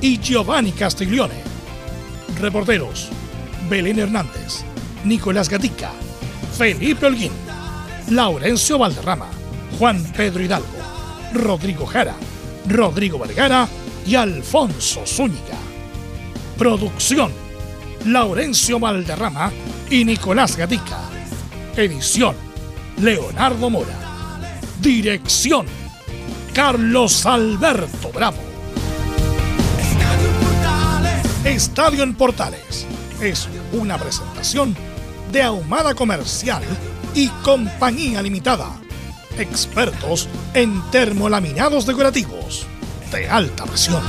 y Giovanni Castiglione. Reporteros: Belén Hernández, Nicolás Gatica, Felipe Holguín, Laurencio Valderrama, Juan Pedro Hidalgo, Rodrigo Jara, Rodrigo Vergara y Alfonso Zúñiga. Producción: Laurencio Valderrama y Nicolás Gatica. Edición: Leonardo Mora. Dirección: Carlos Alberto Bravo. Estadio en Portales es una presentación de Ahumada Comercial y Compañía Limitada. Expertos en termolaminados decorativos de alta presión.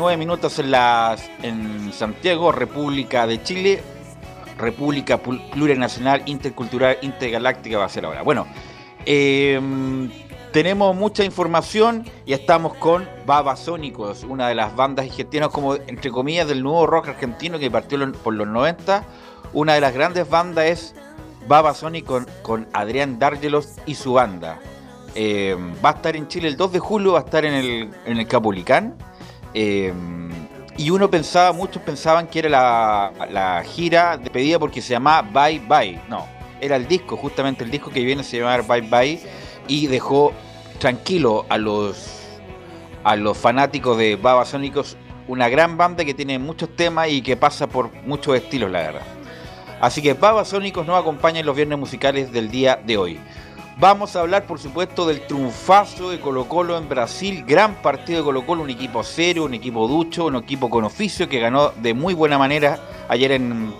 Con 39 minutos en, las, en Santiago, República de Chile. República Plurinacional, Intercultural, Intergaláctica va a ser ahora. Bueno, em, tenemos mucha información y estamos con Babasónicos, una de las bandas argentinas, como entre comillas, del nuevo rock argentino que partió por los 90. Una de las grandes bandas es Babasónicos con, con Adrián Dárgelos y su banda. Em, va a estar en Chile el 2 de julio, va a estar en el, en el Capulicán. Eh, y uno pensaba, muchos pensaban que era la, gira de pedida porque se llamaba Bye Bye. No, era el disco, justamente el disco que viene se llamaba Bye Bye y dejó tranquilo a los a los fanáticos de Babasónicos, una gran banda que tiene muchos temas y que pasa por muchos estilos, la verdad. Así que Babasónicos nos acompaña en los viernes musicales del día de hoy. Vamos a hablar, por supuesto, del triunfazo de Colo Colo en Brasil. Gran partido de Colo Colo, un equipo serio, un equipo ducho, un equipo con oficio que ganó de muy buena manera ayer en,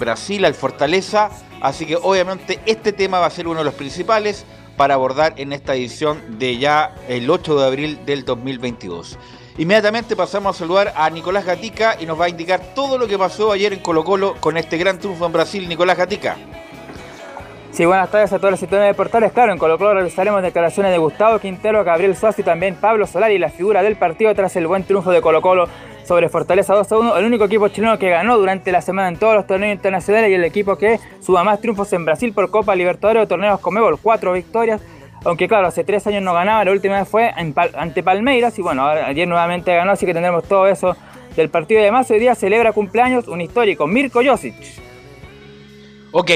Brasil al Fortaleza. Así que obviamente este tema va a ser uno de los principales para abordar en esta edición de ya el 8 de abril del 2022. Inmediatamente pasamos a saludar a Nicolás Gatica y nos va a indicar todo lo que pasó ayer en Colo Colo con este gran triunfo en Brasil. Nicolás Gatica. Sí, buenas tardes a todos los sectores de portales. Claro, en Colo Colo revisaremos declaraciones de Gustavo Quintero, Gabriel Suazo y también Pablo Solari, la figura del partido tras el buen triunfo de Colo Colo sobre Fortaleza 2 a 1, el único equipo chileno que ganó durante la semana en todos los torneos internacionales y el equipo que suma más triunfos en Brasil por Copa Libertadores o torneos Comebol, cuatro victorias. Aunque claro, hace tres años no ganaba, la última vez fue ante Palmeiras y bueno, ayer nuevamente ganó, así que tendremos todo eso del partido. de además hoy día celebra cumpleaños un histórico, Mirko Josic. Ok,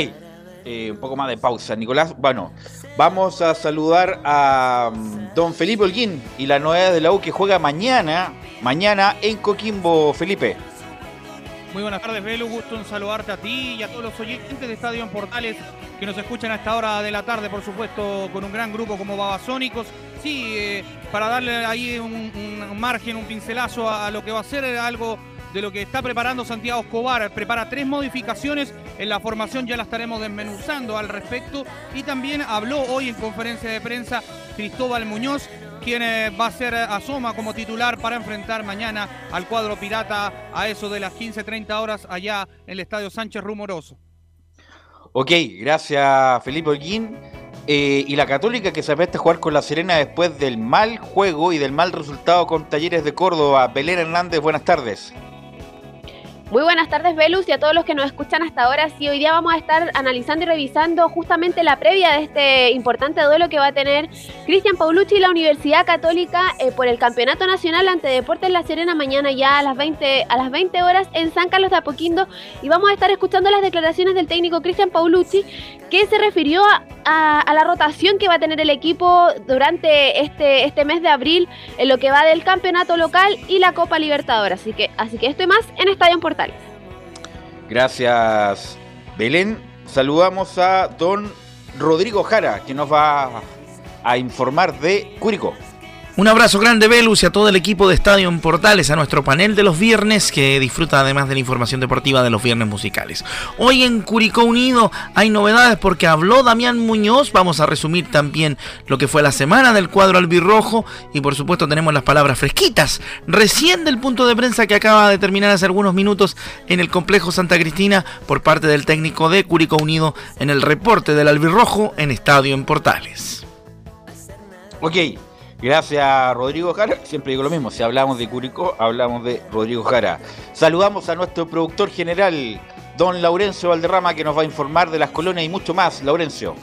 eh, un poco más de pausa. Nicolás, bueno, vamos a saludar a mm, don Felipe Holguín y la novedad de la U que juega mañana, mañana en Coquimbo, Felipe. Muy buenas tardes, Belu. Gusto en saludarte a ti y a todos los oyentes de Estadio en Portales que nos escuchan a esta hora de la tarde, por supuesto, con un gran grupo como Babasónicos. Sí, eh, para darle ahí un, margen, un pincelazo a, a, lo que va a ser algo de lo que está preparando Santiago Escobar. Prepara tres modificaciones en la formación, ya la estaremos desmenuzando al respecto. Y también habló hoy en conferencia de prensa Cristóbal Muñoz, quien eh, va a ser eh, asoma como titular para enfrentar mañana al cuadro pirata a eso de las 15.30 horas allá en el Estadio Sánchez Rumoroso. Ok, gracias Felipe Holguín. Eh, y la Católica que se apesta a jugar con la Serena después del mal juego y del mal resultado con Talleres de Córdoba. Belén Hernández, buenas tardes. Muy buenas tardes, Velus, y a todos los que nos escuchan hasta ahora. Sí, hoy día vamos a estar analizando y revisando justamente la previa de este importante duelo que va a tener Cristian Paulucci y la Universidad Católica eh, por el Campeonato Nacional ante Deportes La Serena mañana ya a las 20 a las 20 horas en San Carlos de Apoquindo y vamos a estar escuchando las declaraciones del técnico Cristian Paulucci que se refirió a, la rotación que va a tener el equipo durante este, este mes de abril en lo que va del campeonato local y la Copa Libertadores. Así que, así que esto y más en Estadio Gracias, Belén. Saludamos a don Rodrigo Jara, que nos va a informar de Curicó. Un abrazo grande, Velus, y a todo el equipo de Estadio Portales, a nuestro panel de los viernes, que disfruta además de la información deportiva de los viernes musicales. Hoy en Curicó Unido hay novedades porque habló Damián Muñoz. Vamos a resumir también lo que fue la semana del cuadro albirrojo. Y por supuesto, tenemos las palabras fresquitas, recién del punto de prensa que acaba de terminar hace algunos minutos en el complejo Santa Cristina por parte del técnico de Curicó Unido en el reporte del albirrojo en Estadio en Portales. Ok, Gracias, Rodrigo Jara. Siempre digo lo mismo, si hablamos de Curicó, hablamos de Rodrigo Jara. Saludamos a nuestro productor general, don Laurencio Valderrama, que nos va a informar de las colonias y mucho más. Laurencio.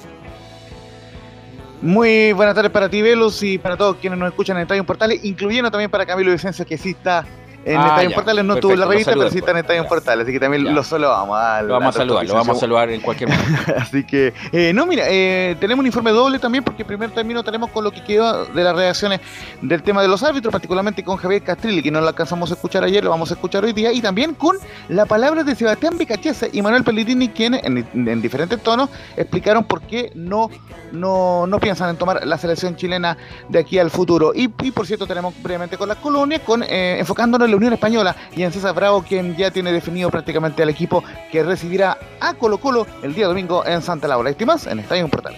Muy buenas tardes para ti, Velus, y para todos quienes nos escuchan en Estadio Portales, incluyendo también para Camilo Vicencio, que sí está en ah, Estadio Portales no tuvo la revista, pero sí está en Estadio Portales, así que también lo solo vamos a Lo vamos a saludar, lo vamos a saludar en cualquier momento. así que, eh, no, mira, eh, tenemos un informe doble también, porque en primer término tenemos con lo que quedó de las reacciones del tema de los árbitros, particularmente con Javier Castrilli, que no lo alcanzamos a escuchar ayer, lo vamos a escuchar hoy día, y también con la palabra de Sebastián Bicachese y Manuel Pellegrini, quienes en, diferentes tonos explicaron por qué no, no, no piensan en tomar la selección chilena de aquí al futuro. Y, por cierto, tenemos brevemente con las colonias, con, eh, enfocándonos en la Unión Española y en César Bravo, quien ya tiene definido prácticamente al equipo que recibirá a Colo Colo el día domingo en Santa Laura. Y más en Estadio Portal.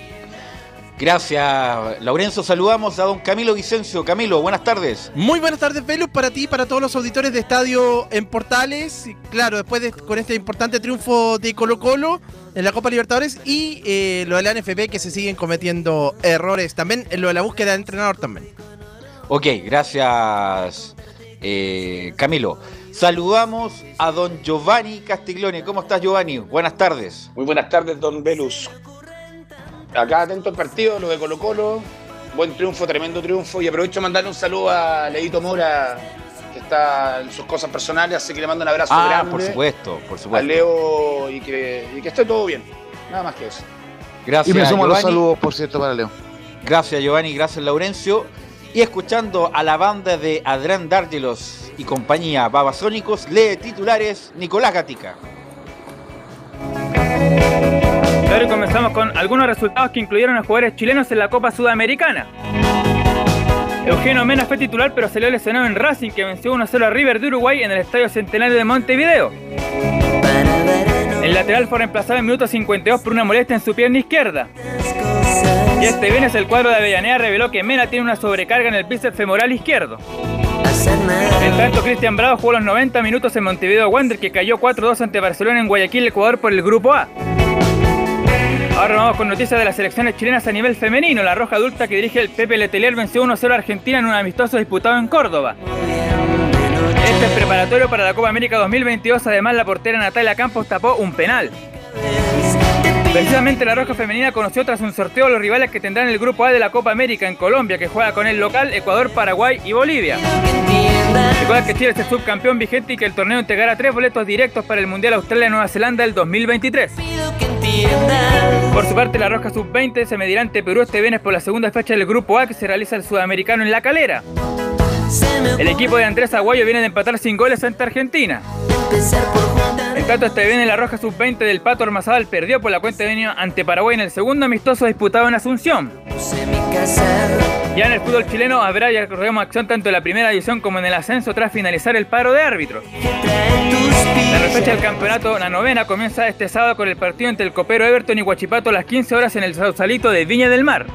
Gracias, Laurenzo. Saludamos a don Camilo Vicencio. Camilo, buenas tardes. Muy buenas tardes, Velus, para ti y para todos los auditores de Estadio en Portales. Claro, después de con este importante triunfo de Colo Colo en la Copa Libertadores y eh, lo de la NFP que se siguen cometiendo errores también en lo de la búsqueda de entrenador también. Ok, gracias, eh, Camilo. Saludamos a don Giovanni Castiglione. ¿Cómo estás, Giovanni? Buenas tardes. Muy buenas tardes, don Velus. Acá atento al partido, lo de Colo Colo. Buen triunfo, tremendo triunfo. Y aprovecho de mandarle un saludo a Leito Mora, que está en sus cosas personales, así que le mando un abrazo ah, grande. por supuesto, por supuesto. A Leo y que, y que esté todo bien. Nada más que eso. Gracias, Y me sumo los saludos, por cierto, para Leo. Gracias, Giovanni. Gracias, Laurencio. Y escuchando a la banda de Adrián Dárgelos y compañía Babasónicos, lee titulares Nicolás Gatica. Ahora comenzamos con algunos resultados que incluyeron a jugadores chilenos en la Copa Sudamericana. Eugenio Mena fue titular pero salió lesionado en Racing que venció 1-0 a River de Uruguay en el Estadio Centenario de Montevideo. El lateral fue reemplazado en minuto 52 por una molestia en su pierna izquierda. Y este viernes el cuadro de Avellaneda reveló que Mena tiene una sobrecarga en el bíceps femoral izquierdo. En tanto, Cristian Bravo jugó los 90 minutos en Montevideo Wander, que cayó 4-2 ante Barcelona en Guayaquil, Ecuador, por el Grupo A. Ahora vamos con noticias de las selecciones chilenas a nivel femenino. La roja adulta que dirige el Pepe Letelier venció 1-0 a Argentina en un amistoso disputado en Córdoba. Este es preparatorio para la Copa América 2022. Además, la portera Natalia Campos tapó un penal. Precisamente la Roja Femenina conoció tras un sorteo a los rivales que tendrán el Grupo A de la Copa América en Colombia, que juega con el local Ecuador, Paraguay y Bolivia. Recuerda que Chile es el subcampeón vigente y que el torneo entregará tres boletos directos para el Mundial Australia-Nueva Zelanda del 2023. Por su parte, la Roja Sub-20 se medirá ante Perú este viernes por la segunda fecha del Grupo A que se realiza el Sudamericano en La Calera. El equipo de Andrés Aguayo viene de empatar sin goles ante Argentina. En tanto, este viene la Roja Sub-20 del Pato Armazabal perdió por la cuenta de venio ante Paraguay en el segundo amistoso disputado en Asunción. Ya en el fútbol chileno habrá ya corremos acción tanto en la primera división como en el ascenso tras finalizar el paro de árbitros. La fecha del campeonato, la novena, comienza este sábado con el partido entre el Copero Everton y Huachipato a las 15 horas en el Sausalito de Viña del Mar.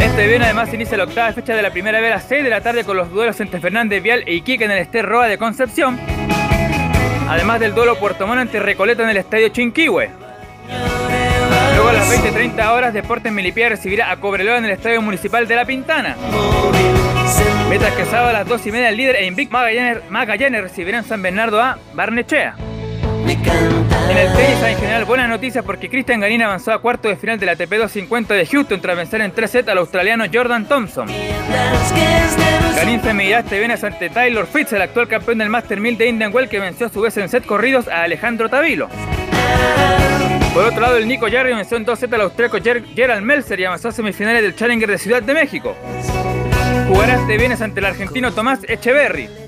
Este viernes además inicia la octava fecha de la primera vez a las 6 de la tarde con los duelos entre Fernández Vial e Iquique en el Ester Roa de Concepción. Además del duelo Puerto Montt ante Recoleta en el Estadio Chinquihue. Luego a las 20.30 horas Deportes Milipía recibirá a Cobreloa en el Estadio Municipal de La Pintana. Mientras que sábado a las 2 y media el líder e Invic Magallanes, Magallanes recibirán San Bernardo a Barnechea. En el tenis en general buenas noticias porque Cristian Garín avanzó a cuarto de final de la ATP 250 de Houston tras vencer en 3 sets al australiano Jordan Thompson. Garín se medirá este viernes ante Taylor Fritz, el actual campeón del Master 1000 de Indian Well que venció a su vez en set corridos a Alejandro Tavilo. Por otro lado, el Nico Jarry venció en 2 sets al austríaco Gerald Melzer y avanzó a semifinales del Challenger de Ciudad de México. Jugará este viernes ante el argentino Tomás Echeverry.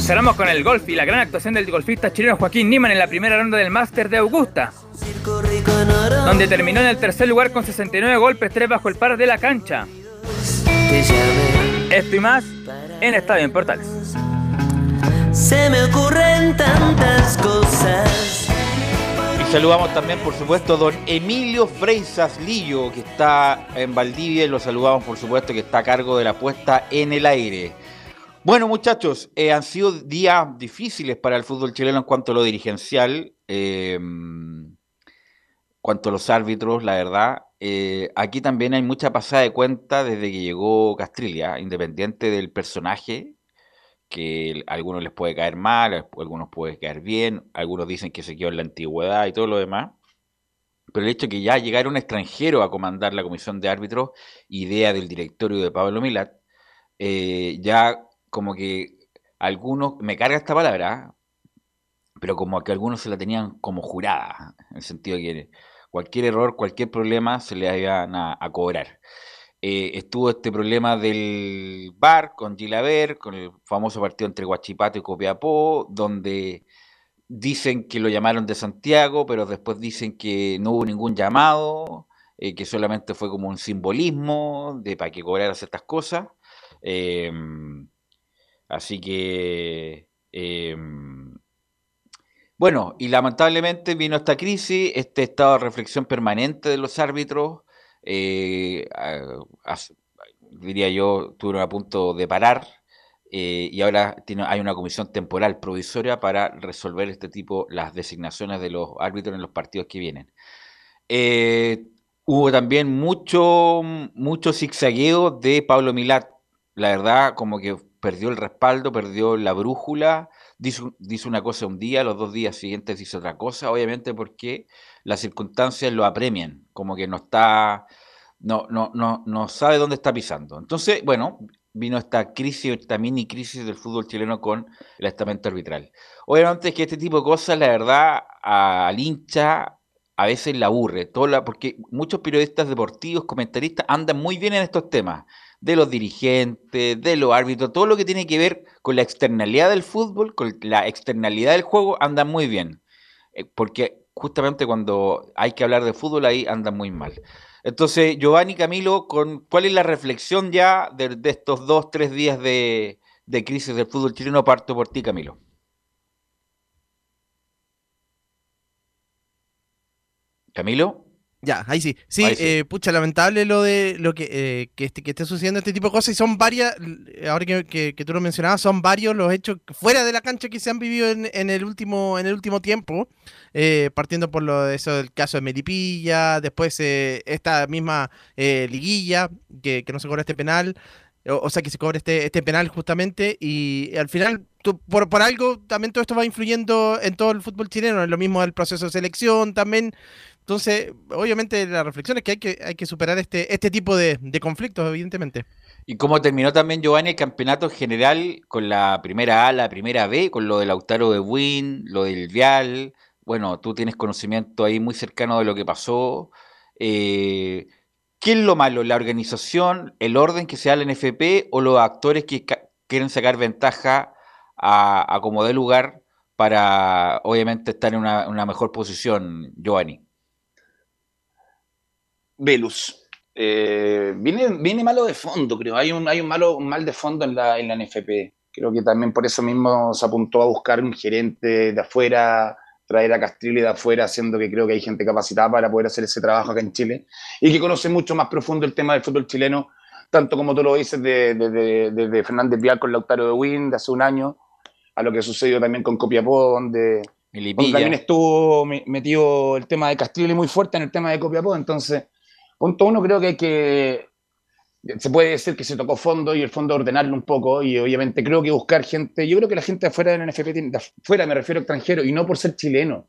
Cerramos con el golf y la gran actuación del golfista chileno Joaquín Niman en la primera ronda del Master de Augusta, donde terminó en el tercer lugar con 69 golpes, 3 bajo el par de la cancha. Esto y más en Estadio en Portales. Se me ocurren tantas cosas. Y saludamos también, por supuesto, a don Emilio Freisas Lillo, que está en Valdivia, y lo saludamos, por supuesto, que está a cargo de la puesta en el aire. Bueno, muchachos, eh, han sido días difíciles para el fútbol chileno en cuanto a lo dirigencial, eh, cuanto a los árbitros, la verdad. Eh, aquí también hay mucha pasada de cuenta desde que llegó Castrilia, independiente del personaje, que a algunos les puede caer mal, a algunos puede caer bien, algunos dicen que se quedó en la antigüedad y todo lo demás. Pero el hecho de que ya llegara un extranjero a comandar la comisión de árbitros, idea del directorio de Pablo Milat, ya como que algunos, me carga esta palabra, pero como que algunos se la tenían como jurada, en el sentido de que cualquier error, cualquier problema se le iban a, cobrar. Eh, estuvo este problema del bar con Gilaver, con el famoso partido entre Guachipato y Copiapó, donde dicen que lo llamaron de Santiago, pero después dicen que no hubo ningún llamado, eh, que solamente fue como un simbolismo de para que cobrara ciertas cosas. Eh, Así que, em, bueno, y lamentablemente vino esta crisis, este estado de reflexión permanente de los árbitros, eh, diría yo, estuvieron a punto de parar. Eh, y ahora hay una comisión temporal provisoria para resolver este tipo, las designaciones de los árbitros en los partidos que vienen. Eh, hubo también mucho, mucho zigzagueo de Pablo Milat. La verdad, como que perdió el respaldo, perdió la brújula, dice, una cosa un día, los dos días siguientes dice otra cosa, obviamente porque las circunstancias lo apremian, como que no está, no, no, no, no sabe dónde está pisando. Entonces, bueno, vino esta crisis, esta mini crisis del fútbol chileno con el estamento arbitral. Obviamente es que este tipo de cosas, la verdad, al hincha a veces la aburre, toda porque muchos periodistas deportivos, comentaristas, andan muy bien en estos temas de los dirigentes, de los árbitros, todo lo que tiene que ver con la externalidad del fútbol, con la externalidad del juego, anda muy bien. Eh, porque justamente cuando hay que hablar de fútbol ahí anda muy mal. Entonces, Giovanni Camilo, con, ¿cuál es la reflexión ya de, estos dos, tres días de, de crisis del fútbol chileno? Parto por ti, Camilo. Camilo. Ya, ahí sí. Sí, Eh, pucha, lamentable lo de lo que, eh, que, este, que esté sucediendo este tipo de cosas. Y son varias, ahora que, que, tú lo mencionabas, son varios los hechos fuera de la cancha que se han vivido en, en el, último, en el último tiempo. Eh, partiendo por lo de eso del caso de Melipilla, después eh, esta misma liguilla, que, que no se cobra este penal. O, sea, que se cobre este, este penal justamente. Y al final, por, por algo, también todo esto va influyendo en todo el fútbol chileno. Lo mismo del proceso de selección también. Entonces, obviamente la reflexión es que hay que, hay que superar este, este tipo de, conflictos, evidentemente. Y como terminó también Giovanni el campeonato general con la primera A, la primera B, con lo del Lautaro de Win, lo del Vial, bueno, tú tienes conocimiento ahí muy cercano de lo que pasó. Eh, ¿Qué es lo malo? ¿La organización, el orden que se da en NFP o los actores que quieren sacar ventaja a, como de lugar para obviamente estar en una mejor posición, Giovanni? Velus. Eh, viene, viene malo de fondo, creo. Hay un, hay un, malo, mal de fondo en la, en la NFP. Creo que también por eso mismo se apuntó a buscar un gerente de afuera, traer a Castrilli de afuera, siendo que creo que hay gente capacitada para poder hacer ese trabajo acá en Chile y que conoce mucho más profundo el tema del fútbol chileno, tanto como tú lo dices de, de, Fernández Vial con Lautaro de Win de hace un año, a lo que sucedió también con Copiapó, donde, donde también estuvo metido el tema de Castrilli muy fuerte en el tema de Copiapó. Entonces, Punto uno, creo que hay que se puede decir que se tocó fondo y el fondo ordenarlo un poco y obviamente creo que buscar gente, yo creo que la gente afuera del NFP, tiene, de afuera me refiero a extranjero y no por ser chileno,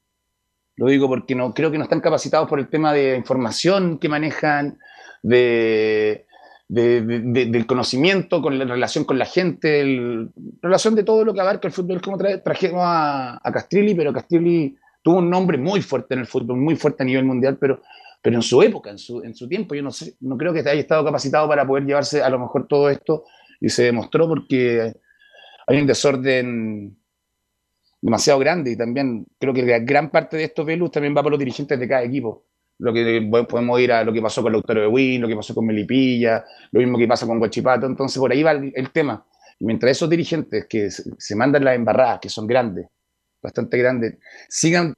lo digo porque no creo que no están capacitados por el tema de información que manejan, de, de- de- de- del conocimiento, con la relación con la gente, el- relación de todo lo que abarca el fútbol. Como tra- trajimos a, a Castrilli, pero Castrilli tuvo un nombre muy fuerte en el fútbol, muy fuerte a nivel mundial, pero, pero en su época, en su, en su tiempo, yo no sé, no creo que haya estado capacitado para poder llevarse a lo mejor todo esto y se demostró porque hay un desorden demasiado grande y también creo que gran parte de estos velus también va por los dirigentes de cada equipo. Lo que podemos ir a lo que pasó con Lautaro de Win, lo que pasó con Melipilla, lo mismo que pasa con Guachipato, entonces por ahí va el, tema. Mientras esos dirigentes que se mandan las embarradas, que son grandes, bastante grandes, sigan,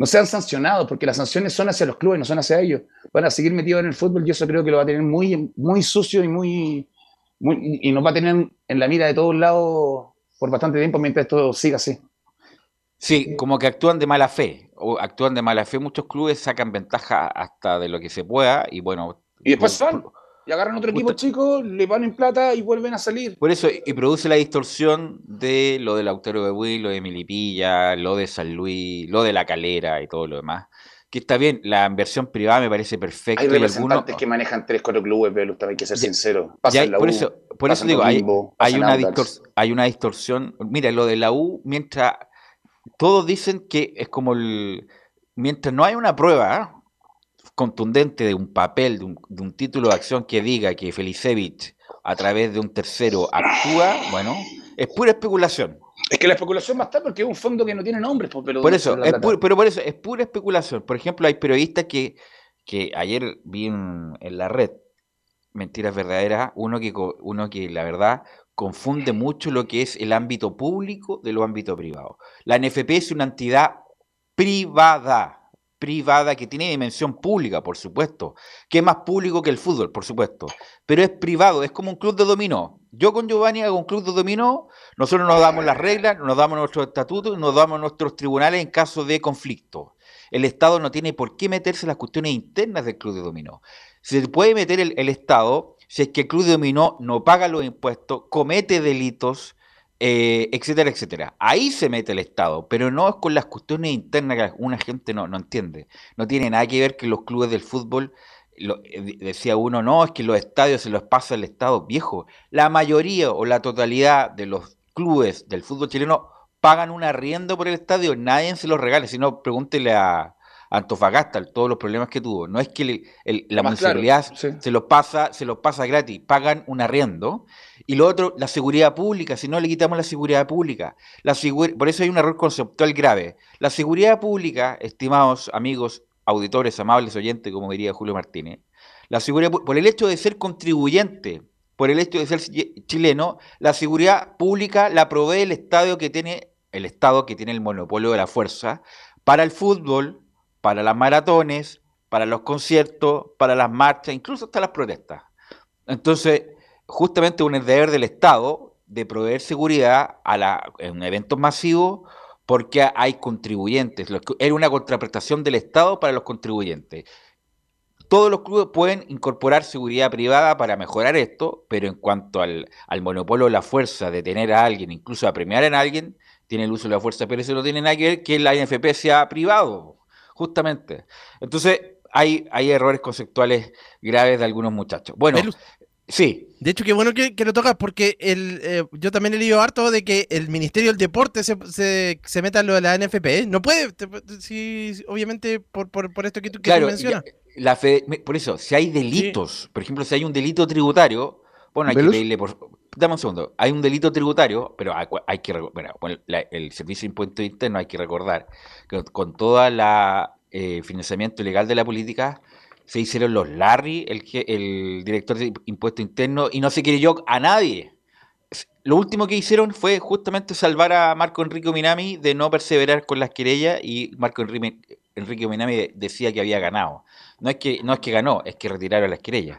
no sean sancionados, porque las sanciones son hacia los clubes, no son hacia ellos. Van a seguir metidos en el fútbol y eso creo que lo va a tener muy, muy sucio y muy, muy y nos va a tener en la mira de todos lados por bastante tiempo mientras esto siga así. Sí, como que actúan de mala fe, o actúan de mala fe, muchos clubes sacan ventaja hasta de lo que se pueda y bueno... Y después salen. Y agarran otro equipo chico, le ponen plata y vuelven a salir. Por eso, y produce la distorsión de lo del Lautaro de Will, lo de Milipilla, lo de San Luis, lo de La Calera y todo lo demás. Que está bien, la inversión privada me parece perfecta Hay representantes algunos... que manejan tres, cuatro clubes, pero hay que ser Ya- sincero. Ya Pasa hay- en la por U, eso, por eso digo, hay, hay una hay una distorsión. Mira, lo de la U, mientras todos dicen que es como el. Mientras no hay una prueba contundente de un papel, de un, de un título de acción que diga que Felicevich a través de un tercero actúa, bueno, es pura especulación. Es que la especulación va a estar porque es un fondo que no tiene nombres, pues, pero Por ¿dónde eso, es pero por eso, es pura especulación. Por ejemplo, hay periodistas que, que ayer vi en, en la red, mentiras verdaderas, uno que, uno que la verdad confunde mucho lo que es el ámbito público de lo ámbito privado. La NFP es una entidad privada, privada que tiene dimensión pública, por supuesto, que es más público que el fútbol, por supuesto, pero es privado, es como un club de dominó. Yo con Giovanni hago un club de dominó, nosotros nos damos las reglas, nos damos nuestros estatutos, nos damos nuestros tribunales en caso de conflicto. El Estado no tiene por qué meterse en las cuestiones internas del club de dominó. Se puede meter el, el Estado si es que el club de dominó no paga los impuestos, comete delitos, eh, etcétera, etcétera. Ahí se mete el Estado, pero no es con las cuestiones internas que una gente no, no entiende. No tiene nada que ver que los clubes del fútbol, eh, de- decía uno, no, es que los estadios se los pasa el Estado. Viejo, la mayoría o la totalidad de los clubes del fútbol chileno pagan un arriendo por el estadio, nadie se los regala, sino pregúntele a Antofagasta todos los problemas que tuvo. No es que el- el- la Más claro, municipalidad sí. se los pasa, se los pasa gratis, pagan un arriendo. Y lo otro, la seguridad pública, si no le quitamos la seguridad pública. La por eso hay un error conceptual grave. La seguridad pública, estimados amigos, auditores, amables oyentes, como diría Julio Martínez, la seguridad, por el hecho de ser contribuyente, por el hecho de ser chi- chileno, la seguridad pública la provee el Estado que tiene, el Estado que tiene el monopolio de la fuerza para el fútbol, para las maratones, para los conciertos, para las marchas, incluso hasta las protestas. Entonces, justamente un deber del Estado de proveer seguridad a la, en eventos masivos porque hay contribuyentes. Era una contraprestación del Estado para los contribuyentes. Todos los clubes pueden incorporar seguridad privada para mejorar esto, pero en cuanto al, al monopolio de la fuerza de tener a alguien, incluso a premiar a alguien, tiene el uso de la fuerza, pero eso no tiene nada que ver que la NFP sea privado, justamente. Entonces, hay, hay errores conceptuales graves de algunos muchachos. Bueno, sí, De hecho, qué bueno que, que lo tocas, porque el, eh, yo también he leído harto de que el Ministerio del Deporte se, se, se meta en lo de la NFP. ¿eh? No puede, te- sí, obviamente, por, por, por esto que tú, que tú claro, mencionas. ya- la fe- por eso, si hay delitos, por ejemplo, si hay un delito tributario, bueno, hay que pedirle por... Dame un segundo, hay un delito tributario, pero hay, que... Bueno, el, la- Servicio de Impuesto Interno hay que recordar que con todo el financiamiento ilegal de la política se hicieron los Larry, el, el director de Impuesto Interno, y no se creyó a nadie. Lo último que hicieron fue justamente salvar a Marco Enrique Minami de no perseverar con las querellas y Marco Enrique, Enrique Minami de- decía que había ganado. No es que, no es que ganó, es que retiraron las querellas.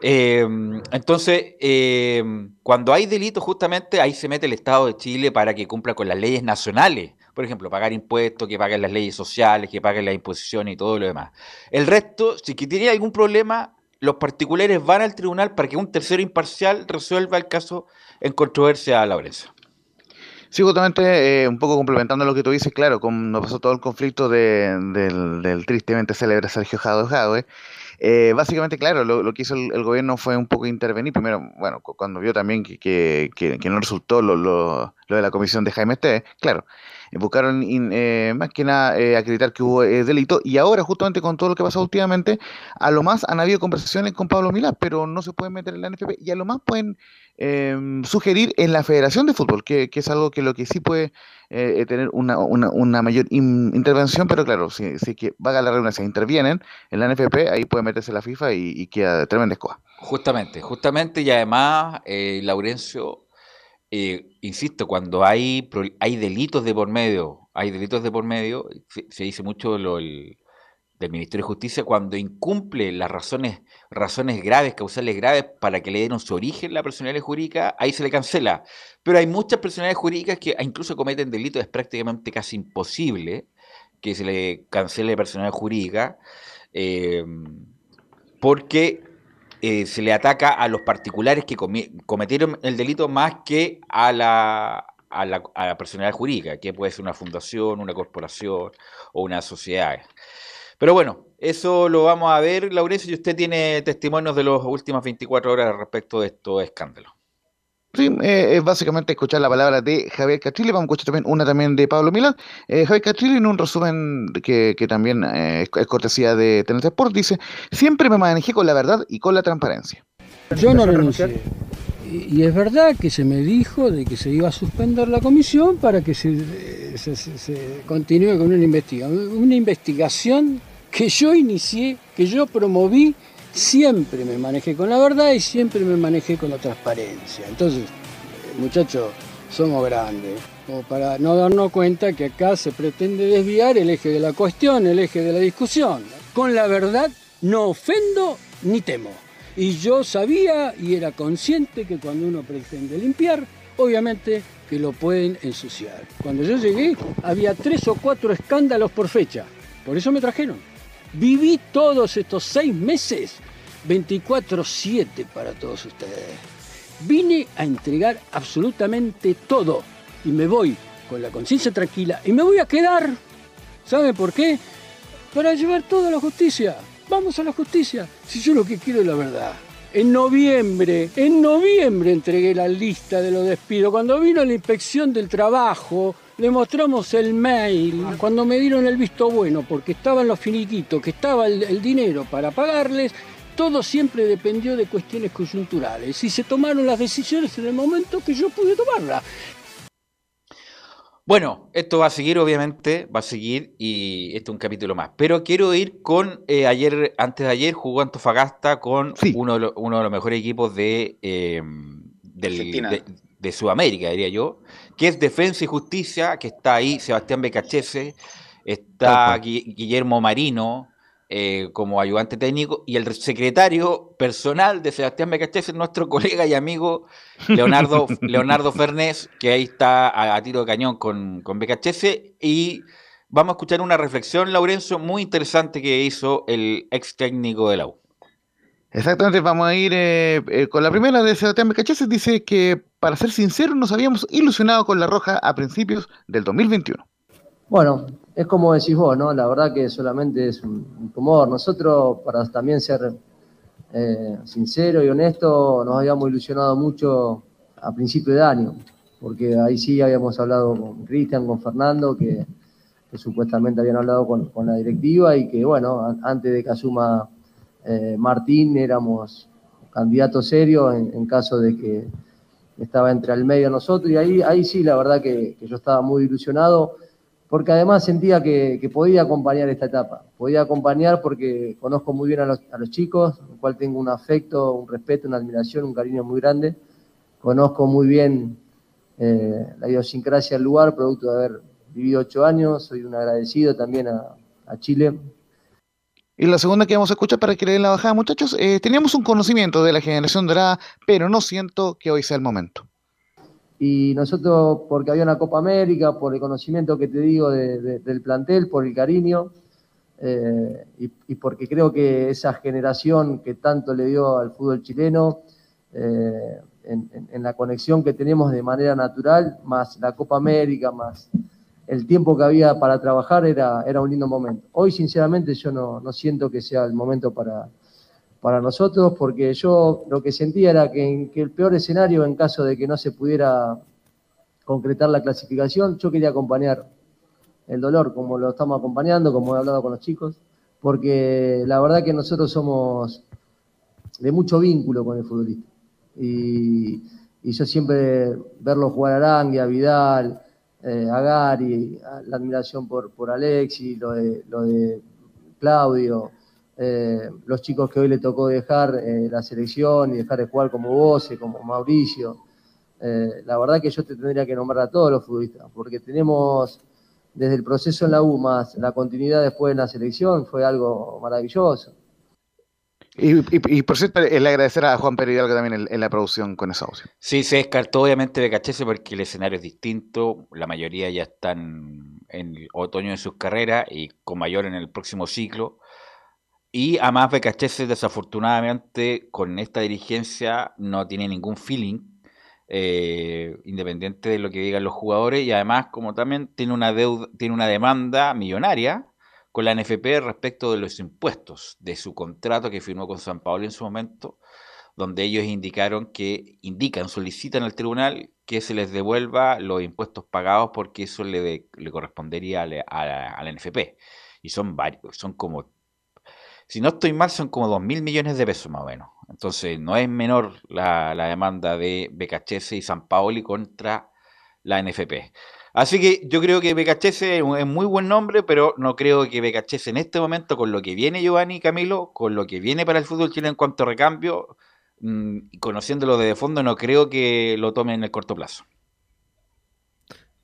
Eh, entonces, eh, cuando hay delitos, justamente ahí se mete el Estado de Chile para que cumpla con las leyes nacionales. Por ejemplo, pagar impuestos, que paguen las leyes sociales, que paguen las imposiciones y todo lo demás. El resto, si que tiene algún problema, los particulares van al tribunal para que un tercero imparcial resuelva el caso en controversia a Laurencio. Sí, justamente eh, un poco complementando lo que tú dices, claro, como pasó todo el conflicto de- del, tristemente célebre Sergio Jado Jadwe, eh, básicamente, claro, lo, que hizo el, gobierno fue un poco intervenir. Primero, bueno, cu- cuando vio también que, que, que- no resultó lo, lo, de la comisión de Jaime Esteves, claro, buscaron in- eh, más que nada eh, acreditar que hubo eh, delito. Y ahora, justamente con todo lo que pasó últimamente, a lo más han habido conversaciones con Pablo Milán, pero no se pueden meter en la NFP. Y a lo más pueden em, sugerir en la Federación de Fútbol, que, que es algo que lo que sí puede eh, eh, tener una, una, una mayor in- intervención, pero claro, si, si que vaga la redundancia, intervienen en la NFP, ahí puede meterse la FIFA y, y queda tremenda escoba. Justamente, justamente, y además, eh, Laurencio, eh, insisto, cuando hay, hay delitos de por medio, hay delitos de por medio, se, se dice mucho lo, el- del Ministerio de Justicia, cuando incumple las razones, razones graves, causales graves, para que le den su origen la personalidad jurídica, ahí se le cancela. Pero hay muchas personalidades jurídicas que incluso cometen delitos, es prácticamente casi imposible que se le cancele personalidad jurídica. eh, porque eh, se le ataca a los particulares que cometieron el delito más que a la, a la, a la personalidad jurídica, que puede ser una fundación, una corporación o una sociedad. Pero bueno, eso lo vamos a ver, Laurencio, y usted tiene testimonios de las últimas 24 horas respecto de estos escándalos. Sí, eh, es básicamente escuchar la palabra de Javier Castrilli, vamos a escuchar también una también de Pablo Milán. Eh, Javier Castrilli en un resumen que, que también eh, es, es cortesía de Tenente Sport dice, siempre me manejé con la verdad y con la transparencia. Yo no renuncié. Y, y es verdad que se me dijo de que se iba a suspender la comisión para que se, se- se- se continúe con una investigación. Una investigación que yo inicié, que yo promoví, siempre me manejé con la verdad y siempre me manejé con la transparencia. Entonces, muchachos, somos grandes, como para no darnos cuenta que acá se pretende desviar el eje de la cuestión, el eje de la discusión. Con la verdad no ofendo ni temo. Y yo sabía y era consciente que cuando uno pretende limpiar, obviamente que lo pueden ensuciar. Cuando yo llegué había tres o cuatro escándalos por fecha. Por eso me trajeron. Viví todos estos seis meses 24/7 para todos ustedes. Vine a entregar absolutamente todo y me voy con la conciencia tranquila y me voy a quedar. ¿Saben por qué? Para llevar todo a la justicia. Vamos a la justicia. Si yo lo que quiero es la verdad. En noviembre, en noviembre entregué la lista de los despidos. Cuando vino la inspección del trabajo, le mostramos el mail. Cuando me dieron el visto bueno, porque estaban los finiquitos, que estaba el, el dinero para pagarles, todo siempre dependió de cuestiones coyunturales. Y se tomaron las decisiones en el momento que yo pude tomarlas. Bueno, esto va a seguir, obviamente, va a seguir y este es un capítulo más. Pero quiero ir con eh, ayer, antes de ayer jugó Antofagasta con uno, de los, uno de los mejores equipos de, eh, del- Argentina. de, de Sudamérica, diría yo, que es Defensa y Justicia, que está ahí Sebastián Becachese, está Gui- Guillermo Marino eh, como ayudante técnico y el secretario personal de Sebastián Becachese, nuestro colega y amigo Leonardo, Leonardo Fernés, que ahí está a, a tiro de cañón con, con Becachese. Y vamos a escuchar una reflexión, Laurencio, muy interesante que hizo el ex técnico de la U. Exactamente, vamos a ir eh, eh, con la primera de Sebastián Becachese. Dice que, para ser sincero, nos habíamos ilusionado con la Roja a principios del 2021. Bueno, es como decís vos, ¿no? La verdad que solamente es un, rumor. Nosotros, para también ser eh, sincero y honesto, nos habíamos ilusionado mucho a principio de año, porque ahí sí habíamos hablado con Cristian, con Fernando, que, supuestamente habían hablado con, la directiva y que, bueno, an- antes de que asuma eh, Martín éramos candidatos serios en, caso de que estaba entre al medio nosotros y ahí, ahí sí, la verdad que, yo estaba muy ilusionado porque además sentía que, podía acompañar esta etapa. Podía acompañar porque conozco muy bien a los, a los chicos, al cual tengo un afecto, un respeto, una admiración, un cariño muy grande. Conozco muy bien eh, la idiosincrasia del lugar, producto de haber vivido ocho años. Soy un agradecido también a Chile. Y la segunda que vamos a escuchar para que le den la bajada, muchachos, eh, teníamos un conocimiento de la generación dorada, pero no siento que hoy sea el momento. Y nosotros, porque había una Copa América, por el conocimiento que te digo de- de- del plantel, por el cariño, eh, y, porque creo que esa generación que tanto le dio al fútbol chileno, eh, en, la conexión que tenemos de manera natural, más la Copa América, más el tiempo que había para trabajar, era, era un lindo momento. Hoy, sinceramente, yo no, no siento que sea el momento para, para nosotros, porque yo lo que sentía era que, que el peor escenario, en caso de que no se pudiera concretar la clasificación, yo quería acompañar el dolor, como lo estamos acompañando, como he hablado con los chicos, porque la verdad que nosotros somos de mucho vínculo con el futbolista. Y, yo siempre verlo jugar a Arangue, a Vidal, eh, a Gary, la admiración por, por Alexi, lo de, lo de Claudio, eh, los chicos que hoy le tocó dejar eh, la selección y dejar de jugar como vos, como Mauricio. la verdad que yo te tendría que nombrar a todos los futbolistas, porque tenemos desde el proceso en la U más la continuidad después en la selección fue algo maravilloso. Y, por cierto, el agradecer a Juan Pérez Hidalgo también en, la producción con esa opción. Sí, se descartó obviamente BKHS porque el escenario es distinto, la mayoría ya están en otoño de sus carreras y con mayor en el próximo ciclo. Y además BKHS desafortunadamente con esta dirigencia no tiene ningún feeling eh, independiente de lo que digan los jugadores, y además, como también tiene una deuda, tiene una demanda millonaria con la NFP respecto de los impuestos de su contrato que firmó con San Paolo en su momento, donde ellos indicaron que indican, solicitan al tribunal que se les devuelva los impuestos pagados porque eso le, le correspondería a la, a la NFP. Y son varios, son como si no estoy mal, son como 2 mil millones de pesos más o menos. Entonces, no es menor la, demanda de BKHS y San Paoli contra la NFP. Así que yo creo que BKHS es muy buen nombre, pero no creo que BKHS en este momento, con lo que viene Giovanni Camilo, con lo que viene para el fútbol chileno en cuanto a recambio, mm, y conociéndolo desde fondo, no creo que lo tome en el corto plazo.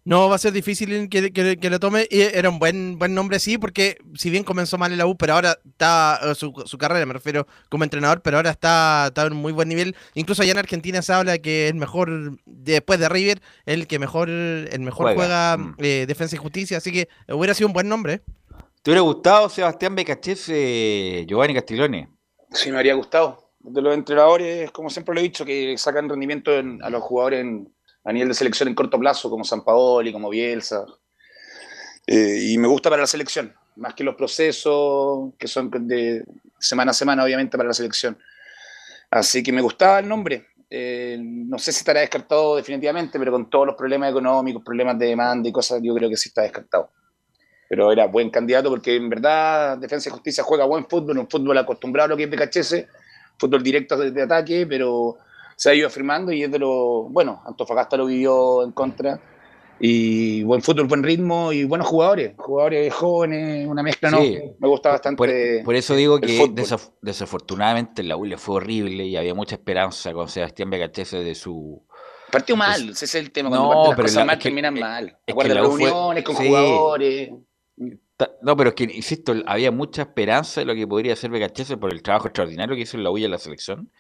No va a ser difícil que, que, lo tome. Y era un buen, buen nombre, sí, porque si bien comenzó mal en la U, pero ahora está eh, su, su carrera, me refiero como entrenador, pero ahora está, está en un muy buen nivel. Incluso allá en Argentina se habla que el mejor, después de River, el que mejor, el mejor juega, mm. eh, Defensa y Justicia, así que hubiera sido un buen nombre. ¿Te hubiera gustado Sebastián Becachese, eh, Giovanni Castiglione? Sí, me habría gustado. De los entrenadores, como siempre lo he dicho, que sacan rendimiento a los jugadores en a nivel de selección en corto plazo, como San Paoli, como Bielsa. Eh, y me gusta para la selección, más que los procesos que son de semana a semana, obviamente, para la selección. Así que me gustaba el nombre. Eh, no sé si estará descartado definitivamente, pero con todos los problemas económicos, problemas de demanda y cosas, yo creo que sí está descartado. Pero era buen candidato porque en verdad Defensa y Justicia juega buen fútbol, un fútbol acostumbrado a lo que es BKHS, fútbol directo de ataque, pero se ha ido afirmando y es de lo. Bueno, Antofagasta lo vivió en contra. Y buen fútbol, buen ritmo y buenos jugadores, jugadores jóvenes, una mezcla, ¿no? Me gusta bastante. Por, eso digo que desafortunadamente la U le fue horrible y había mucha esperanza con Sebastián Becachese de su. Partió mal, ese es el tema. Cuando no, pero las mal terminan mal. Es que reuniones con jugadores. No, pero es que, insisto, había mucha esperanza de lo que podría hacer Becachese por el trabajo extraordinario que hizo en la y en la selección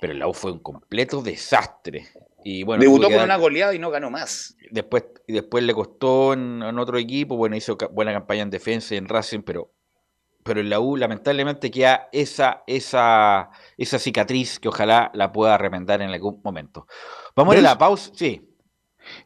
pero el U fue un completo desastre. Y bueno, Debutó con una goleada y no ganó más. Después, y después le costó en, otro equipo, bueno, hizo buena campaña en defensa y en Racing, pero, pero en la U lamentablemente queda esa, esa, esa cicatriz que ojalá la pueda remendar en algún momento. Vamos a la pausa, sí.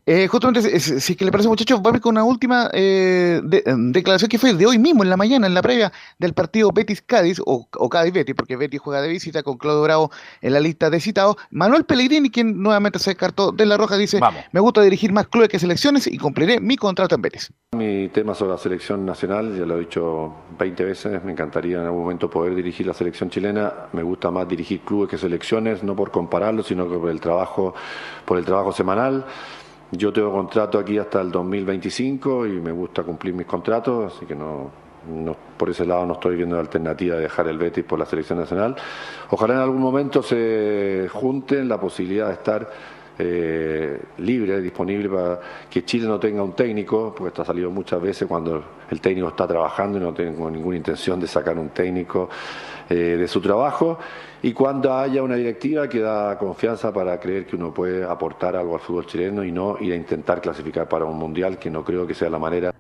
Eh, justamente, si es que le parece, muchachos, vamos con una última eh, declaración que fue de hoy mismo, en la mañana, en la previa del partido Betis-Cádiz, o, Cádiz-Betis, porque Betis juega de visita con Claudio Bravo en la lista de citados. Manuel Pellegrini, quien nuevamente se descartó de la Roja, dice: Me gusta dirigir más clubes que selecciones y cumpliré mi contrato en Betis. Mi tema sobre la selección nacional, ya lo he dicho 20 veces, me encantaría en algún momento poder dirigir la selección chilena. Me gusta más dirigir clubes que selecciones, no por compararlo, sino por el trabajo, por el trabajo semanal. Yo tengo contrato aquí hasta el 2025 y me gusta cumplir mis contratos, así que no, por ese lado no estoy viendo la alternativa de dejar el Betis por la selección nacional. Ojalá en algún momento se junten la posibilidad de estar eh, libre, disponible para que Chile no tenga un técnico, porque esto ha salido muchas veces cuando el técnico está trabajando y no tengo ninguna intención de sacar un técnico eh, de su trabajo y cuando haya una directiva que da confianza para creer que uno puede aportar algo al fútbol chileno y no ir a intentar clasificar para un mundial, que no creo que sea la manera.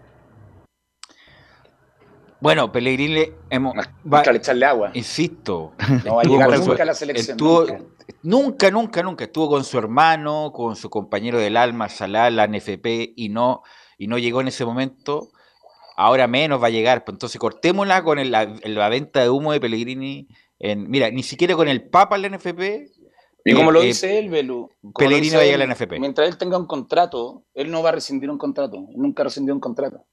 Bueno, Pellegrini hemos, va echarle agua. Insisto. No va a llegar nunca a la selección. Estuvo, nunca. nunca, nunca, Estuvo con su hermano, con su compañero del alma, Salah, la NFP, y no, y no llegó en ese momento. Ahora menos va a llegar. Pues entonces cortémosla con el, la, venta de humo de Pellegrini. En, mira, ni siquiera con el Papa en la NFP. Y como lo eh, dice él, Belu, Pellegrini va a llegar a la NFP. Mientras él tenga un contrato, él no va a rescindir un contrato. nunca rescindió un contrato.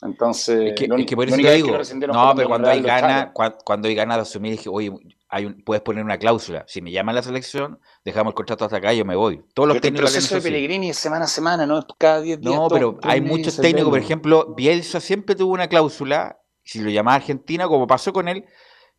Entonces, es que, por eso te digo, no, pero cuando hay gana, cuando, hay gana de asumir, dije, oye, hay puedes poner una cláusula. Si me llaman la selección, dejamos el contrato hasta acá y yo me voy. Todos los técnicos. El proceso de Pellegrini es semana a semana, no cada 10 días. No, pero hay muchos técnicos, por ejemplo, Bielsa siempre tuvo una cláusula, si lo llamaba Argentina, como pasó con él,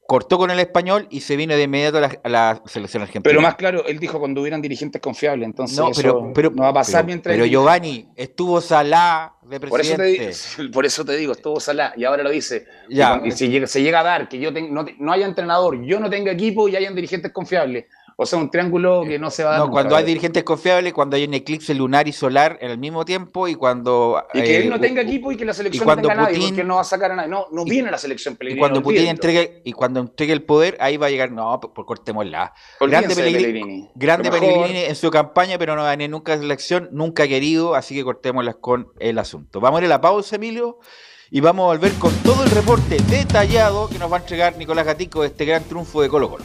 cortó con el español y se vino de inmediato a la, selección argentina. Pero más claro, él dijo cuando hubieran dirigentes confiables, entonces no, pero, pero, no va a pasar mientras... Pero Giovanni, estuvo Salá de presidente. Por eso te, digo, estuvo Salá, y ahora lo dice. Ya. Y, si se llega a dar que yo no, no, haya entrenador, yo no tenga equipo y hayan dirigentes confiables, o sea, un triángulo que no se va a dar. No, cuando hay dirigentes confiables, cuando hay un eclipse lunar y solar en el mismo tiempo y cuando. Y que él eh, no tenga equipo y que la selección no tenga nadie, porque él no va a sacar a nadie. No, no viene la selección Pellegrini. Y cuando Putin entregue, y cuando entregue el poder, ahí va a llegar. No, por, cortémosla. Grande Pellegrini. Grande Pellegrini en su campaña, pero no gané nunca la selección, nunca querido, así que cortémoslas con el asunto. Vamos a ir a la pausa, Emilio y vamos a volver con todo el reporte detallado que nos va a entregar Nicolás Gatico de este gran triunfo de Colo Colo.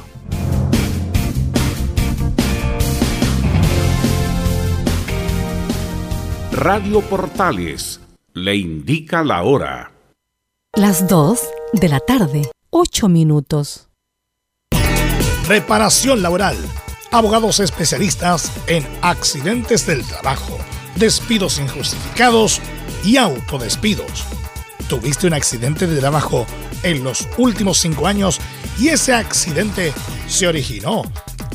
Radio Portales le indica la hora. Las 2 de la tarde, 8 minutos. Reparación laboral. Abogados especialistas en accidentes del trabajo, despidos injustificados y autodespidos. ¿Tuviste un accidente de trabajo en los últimos cinco años y ese accidente se originó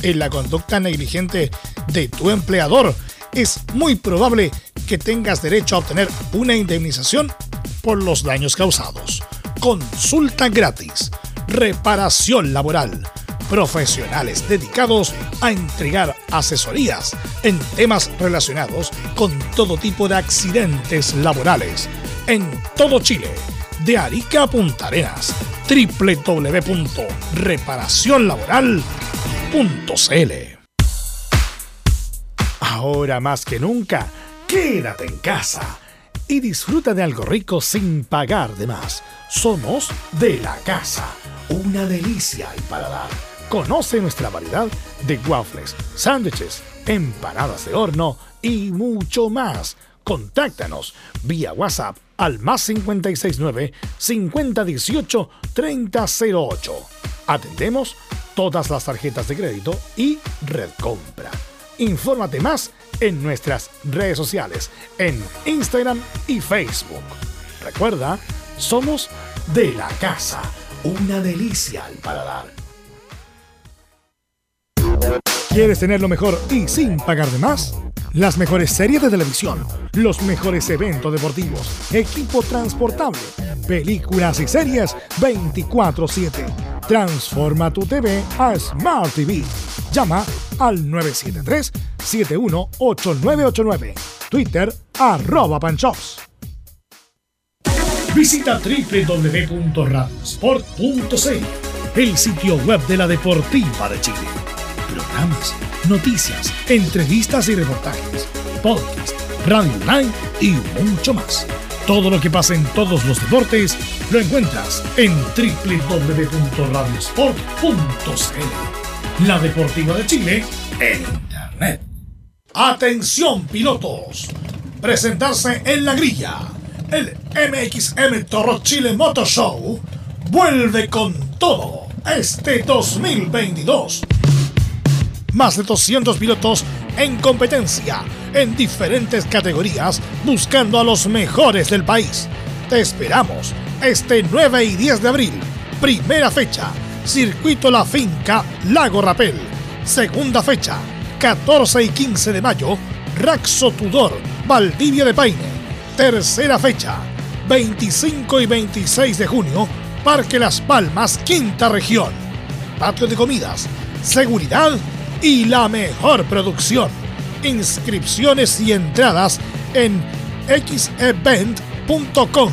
en la conducta negligente de tu empleador? Es muy probable que tengas derecho a obtener una indemnización por los daños causados. Consulta gratis. Reparación laboral. Profesionales dedicados a entregar asesorías en temas relacionados con todo tipo de accidentes laborales. En todo Chile. De Arica a Punta Arenas. www.reparacionlaboral.cl Ahora más que nunca Quédate en casa y disfruta de algo rico sin pagar de más. Somos de la casa, una delicia al paladar. Conoce nuestra variedad de waffles, sándwiches, empanadas de horno y mucho más. Contáctanos vía WhatsApp al más 569 5018 3008. Atendemos todas las tarjetas de crédito y red compra. Infórmate más en nuestras redes sociales, en Instagram y Facebook. Recuerda, somos de la casa, una delicia al paladar. ¿Quieres tener lo mejor y sin pagar de más? Las mejores series de televisión, los mejores eventos deportivos, equipo transportable, películas y series 24/7. Transforma tu TV a Smart TV. Llama al 973-718989. Twitter arroba panchops. Visita www.radiosport.cl, el sitio web de la Deportiva de Chile. Programas, noticias, entrevistas y reportajes, podcast, radio online y mucho más. Todo lo que pasa en todos los deportes lo encuentras en www.radiosport.cl la Deportiva de Chile en Internet. Atención pilotos, presentarse en la grilla. El MXM Toro Chile Motor Show vuelve con todo este 2022. Más de 200 pilotos en competencia en diferentes categorías buscando a los mejores del país. Te esperamos este 9 y 10 de abril, primera fecha Circuito La Finca, Lago Rapel. Segunda fecha, 14 y 15 de mayo, Raxo Tudor, Valdivia de Paine. Tercera fecha, 25 y 26 de junio, Parque Las Palmas, Quinta Región. Patio de comidas, seguridad y la mejor producción. Inscripciones y entradas en xevent.com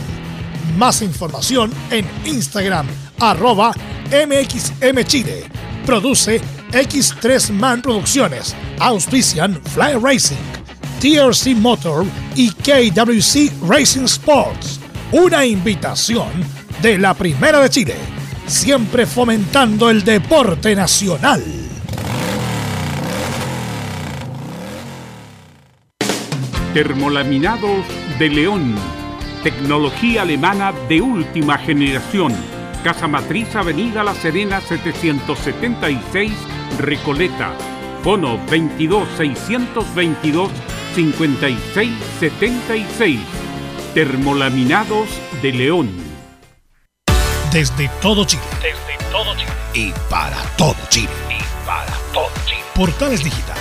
Más información en Instagram, arroba MXMChile. Produce X3 Man Producciones. Auspician Fly Racing, TRC Motor y KWC Racing Sports. Una invitación de la Primera de Chile, siempre fomentando el deporte nacional. Termolaminados de León. Tecnología alemana de última generación. Casa Matriz Avenida La Serena 776 Recoleta. Fono 22 622 5676. Termolaminados de León. Desde todo Chile. Desde todo Chile. Y para todo Chile. Y para todo Chile. Portales Digital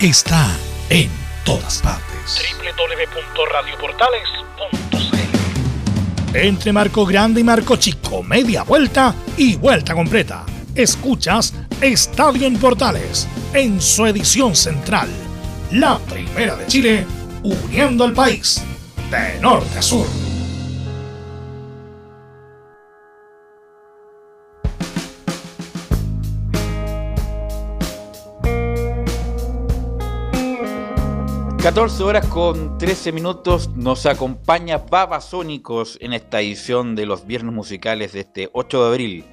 está en todas partes. www.radioportales.cl Entre Marco Grande y Marco Chico, media vuelta y vuelta completa. Escuchas Estadio en Portales en su edición central. La primera de Chile, uniendo al país de norte a sur. 14 horas con 13 minutos nos acompaña Babasónicos en esta edición de los viernes musicales de este 8 de abril.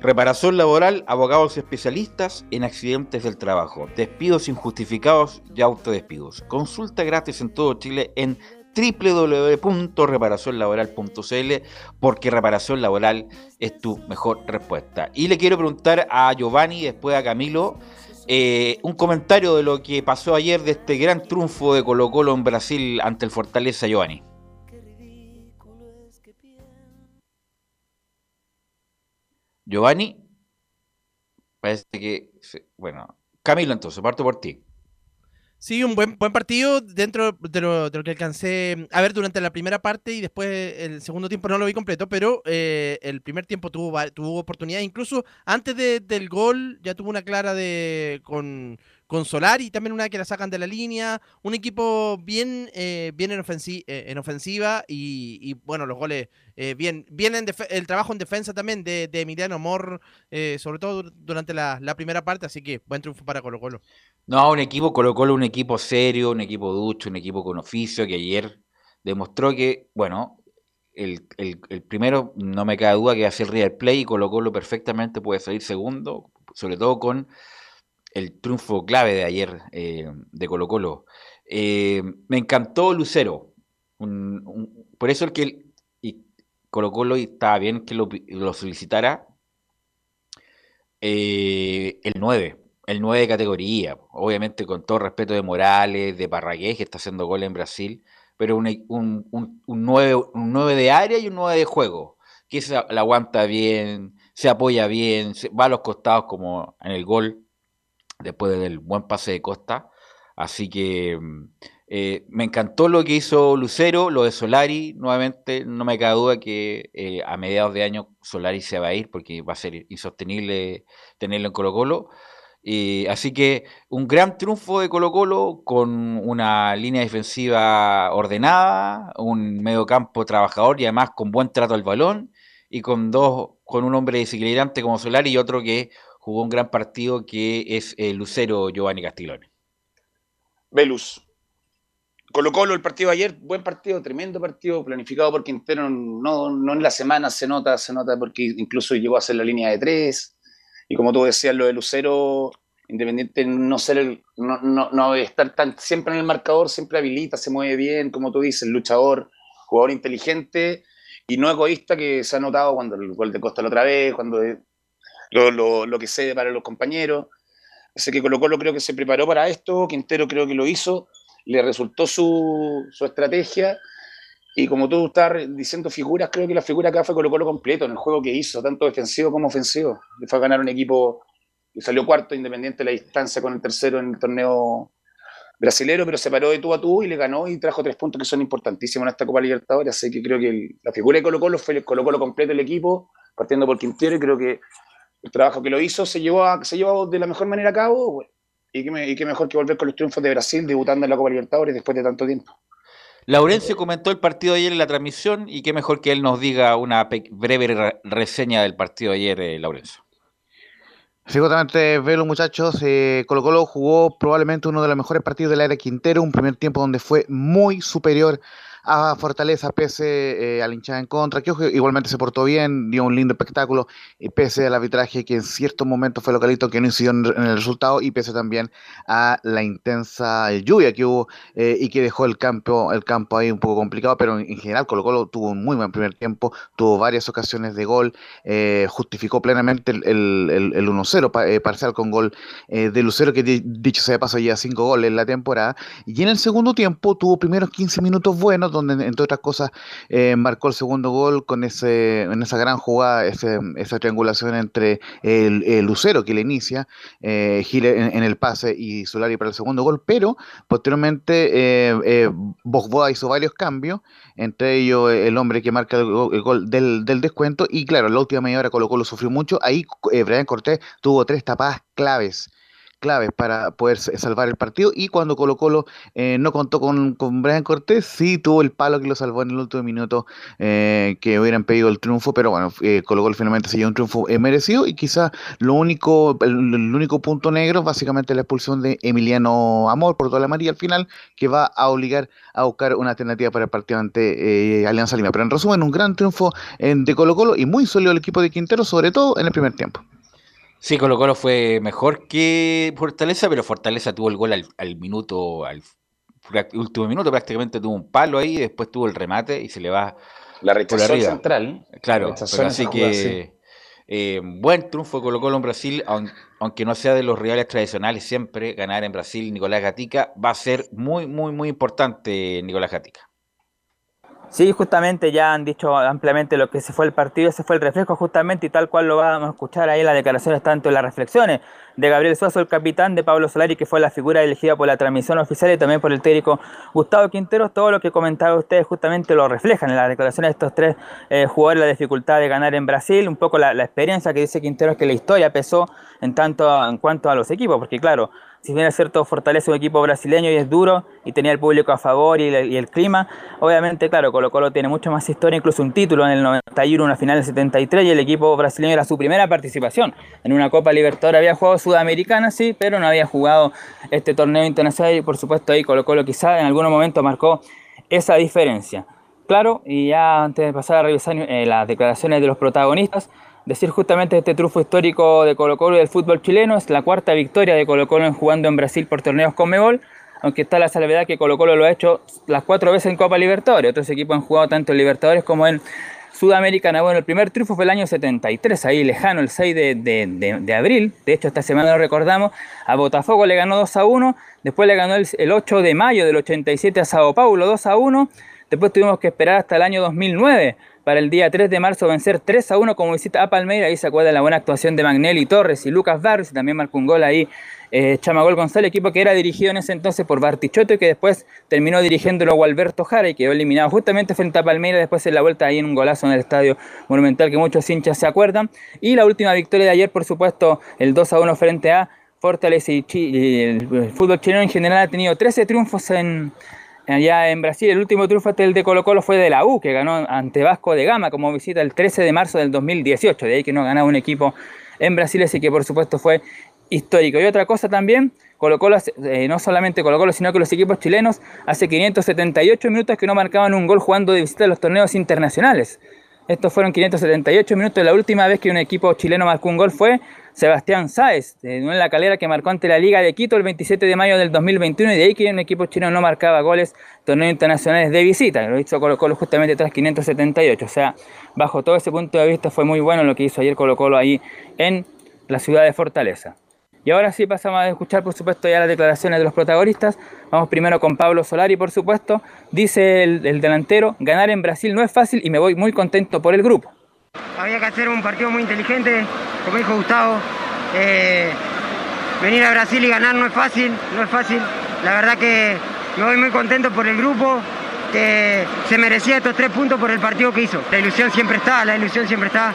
Reparación laboral, abogados especialistas en accidentes del trabajo, despidos injustificados y autodespidos. Consulta gratis en todo Chile en www.reparacionlaboral.cl porque reparación laboral es tu mejor respuesta. Y le quiero preguntar a Giovanni después a Camilo eh, un comentario de lo que pasó ayer de este gran triunfo de Colo Colo en Brasil ante el Fortaleza Giovanni. Giovanni, parece que, bueno, Camilo entonces, parto por ti. Sí, un buen, buen partido dentro de lo, de lo que alcancé a ver durante la primera parte y después el segundo tiempo no lo vi completo, pero eh, el primer tiempo tuvo, tuvo oportunidad, incluso antes de- del gol ya tuvo una clara de con, con Solari, también una que la sacan de la línea, un equipo bien, eh, bien en, eh, en ofensiva y, bueno, los goles eh, bien, bien en el trabajo en defensa también de, de Emiliano Amor, eh, sobre todo dur- durante la, primera parte, así que buen triunfo para Colo Colo. No, un equipo Colo Colo, un equipo serio, un equipo ducho, un equipo con oficio que ayer demostró que, bueno, el, primero no me cabe duda que va a ser River Play y Colo Colo perfectamente puede salir segundo, sobre todo con el triunfo clave de ayer eh, de Colo Colo. Eh, me encantó Lucero, por eso el que y Colo Colo y estaba bien que lo, solicitara eh, el 9, el 9 de categoría, obviamente con todo respeto de Morales, de Parragués, que está haciendo goles en Brasil, pero un, un, un, un 9, un 9 de área y un 9 de juego, que se la aguanta bien, se apoya bien, se- va a los costados como en el gol, después del buen pase de Costa. Así que mm, eh, me encantó lo que hizo Lucero, lo de Solari, nuevamente, no me cabe duda que eh, a mediados de año Solari se va a ir porque va a ser insostenible tenerlo en Colo Colo. Así que un gran triunfo de Colo Colo con una línea defensiva ordenada, un medio campo trabajador y además con buen trato al balón y con dos, con un hombre desequilibrante como Solari y otro que jugó un gran partido que es eh, Lucero Giovanni Castiglione. Velus. Colo Colo, el partido de ayer, buen partido, tremendo partido, planificado por Quintero, no, no en la semana se nota, se nota porque incluso llegó a hacer la línea de tres, y como tú decías, lo de Lucero, independiente no ser el, no, no, no estar tan siempre en el marcador, siempre habilita, se mueve bien, como tú dices, luchador, jugador inteligente y no egoísta que se ha notado cuando el gol de Costa la otra vez, cuando lo, lo, lo que cede para los compañeros. Así que Colo Colo creo que se preparó para esto, Quintero creo que lo hizo, le resultó su, su estrategia y como tú estás diciendo figuras, creo que la figura acá fue Colo Colo completo en el juego que hizo, tanto defensivo como ofensivo. Le fue a ganar un equipo que salió cuarto independiente de la distancia con el tercero en el torneo brasilero, pero se paró de tú a tú y le ganó y trajo tres puntos que son importantísimos en esta Copa Libertadores. Así que creo que la figura de Colo Colo fue el Colo Colo completo el equipo, partiendo por Quintero y creo que el trabajo que lo hizo se llevó, a- se llevó de la mejor manera a cabo. Y qué, me- y qué mejor que volver con los triunfos de Brasil, debutando en la Copa Libertadores después de tanto tiempo. Laurencio comentó el partido de ayer en la transmisión y qué mejor que él nos diga una breve reseña del partido de ayer, eh, Laurencio. Sí, justamente, Velo, muchachos, eh, Colo Colo jugó probablemente uno de los mejores partidos del área Quintero, un primer tiempo donde fue muy superior a Fortaleza pese eh, al hinchada en contra, que igualmente se portó bien, dio un lindo espectáculo, y pese al arbitraje que en ciertos momentos fue localito, que no incidió en, el resultado, y pese también a la intensa lluvia que hubo eh, y que dejó el campo, el campo ahí un poco complicado, pero en, general Colo Colo tuvo un muy buen primer tiempo, tuvo varias ocasiones de gol, eh, justificó plenamente el, el, el 1-0 parcial con gol de Lucero, que dicho sea de paso ya cinco goles en la temporada, y en el segundo tiempo tuvo primeros 15 minutos buenos, donde entre otras cosas eh, marcó el segundo gol con ese, en esa gran jugada, esa triangulación entre el, Lucero que le inicia, eh, en, el pase y Solari para el segundo gol, pero posteriormente eh, eh hizo varios cambios, entre ellos el hombre que marca el, gol del, descuento, y claro, la última media hora Colo Colo sufrió mucho, ahí Brian Cortés tuvo tres tapadas claves claves para poder salvar el partido. Y cuando Colo Colo eh, no contó con, con, Brian Cortés, sí tuvo el palo que lo salvó en el último minuto eh, que hubieran pedido el triunfo. Pero bueno, eh, Colo Colo finalmente se llevó un triunfo merecido. Y quizá lo único, el, único punto negro, básicamente la expulsión de Emiliano Amor por toda la amarilla al final, que va a obligar a buscar una alternativa para el partido ante Alianza Lima. Pero en resumen, un gran triunfo de Colo Colo y muy sólido el equipo de Quintero, sobre todo en el primer tiempo. Sí, Colo Colo fue mejor que Fortaleza, pero Fortaleza tuvo el gol al, minuto, al último minuto prácticamente tuvo un palo ahí, después tuvo el remate y se le va la rechazó central. Claro, pero así que eh, buen triunfo de Colo Colo en Brasil, aunque no sea de los rivales tradicionales, siempre ganar en Brasil Nicolás Gatica va a ser muy, muy, muy importante Nicolás Gatica. Sí, justamente ya han dicho ampliamente lo que se fue el partido, ese fue el reflejo justamente y tal cual lo vamos a escuchar ahí en las declaraciones, tanto las reflexiones de Gabriel Suazo, el capitán, de Pablo Solari, que fue la figura elegida por la transmisión oficial y también por el técnico Gustavo Quinteros. Todo lo que comentaba ustedes justamente lo reflejan en las declaraciones de estos tres eh, jugadores, la dificultad de ganar en Brasil, un poco la, la experiencia que dice Quinteros que la historia pesó en tanto en cuanto a los equipos, porque claro, si bien es cierto, fortalece un equipo brasileño y es duro y tenía el público a favor y, el clima, obviamente, claro, Colo Colo tiene mucho más historia, incluso un título en el 91, una final del 73 y el equipo brasileño era su primera participación en una Copa Libertadores. Había jugado Sudamericana, sí, pero no había jugado este torneo internacional y por supuesto ahí Colo Colo quizá en algún momento marcó esa diferencia. Claro, y ya antes de pasar a revisar eh, las declaraciones de los protagonistas, decir justamente este triunfo histórico de Colo Colo y del fútbol chileno. Es la cuarta victoria de Colo Colo en jugando en Brasil por torneos con Megol, aunque está la salvedad que Colo Colo lo ha hecho las cuatro veces en Copa Libertadores. Otros equipos han jugado tanto en Libertadores como en Sudamericana. Bueno, el primer triunfo fue el año 73, ahí lejano, el 6 de, abril. De hecho, esta semana lo recordamos. A Botafogo le ganó 2 a 1. Después le ganó el, el 8 de mayo del 87 a Sao Paulo 2 a 1. Después tuvimos que esperar hasta el año 2009 para el día 3 de marzo vencer 3 a 1 como visita a Palmeira. Ahí se acuerda la buena actuación de Magnelli Torres y Lucas Barrios. Y también marcó un gol ahí eh, Chamagol González, equipo que era dirigido en ese entonces por Bartichotto y que después terminó dirigiéndolo Gualberto Jara y quedó eliminado justamente frente a Palmeira. Después en la vuelta ahí en un golazo en el estadio Monumental que muchos hinchas se acuerdan. Y la última victoria de ayer, por supuesto, el 2 a 1 frente a Fortaleza y, el fútbol chileno en general ha tenido 13 triunfos en Allá en Brasil, el último triunfo del de Colo Colo fue de la U, que ganó ante Vasco de Gama como visita el 13 de marzo del 2018. De ahí que no ganaba un equipo en Brasil, así que por supuesto fue histórico. Y otra cosa también, Colo Colo, eh, no solamente Colo Colo, sino que los equipos chilenos hace 578 minutos que no marcaban un gol jugando de visita a los torneos internacionales. Estos fueron 578 minutos. La última vez que un equipo chileno marcó un gol fue Sebastián Sáez, de en la calera que marcó ante la Liga de Quito el 27 de mayo del 2021 y de ahí que un equipo chino no marcaba goles torneos internacionales de visita. Lo hizo Colo Colo justamente tras 578. O sea, bajo todo ese punto de vista fue muy bueno lo que hizo ayer Colo Colo ahí en la ciudad de Fortaleza. Y ahora sí pasamos a escuchar, por supuesto, ya las declaraciones de los protagonistas. Vamos primero con Pablo Solari, por supuesto. Dice el, delantero, ganar en Brasil no es fácil y me voy muy contento por el grupo. Había que hacer un partido muy inteligente, como dijo Gustavo. Eh, venir a Brasil y ganar no es fácil, no es fácil. La verdad que me voy muy contento por el grupo, que se merecía estos tres puntos por el partido que hizo. La ilusión siempre está, la ilusión siempre está.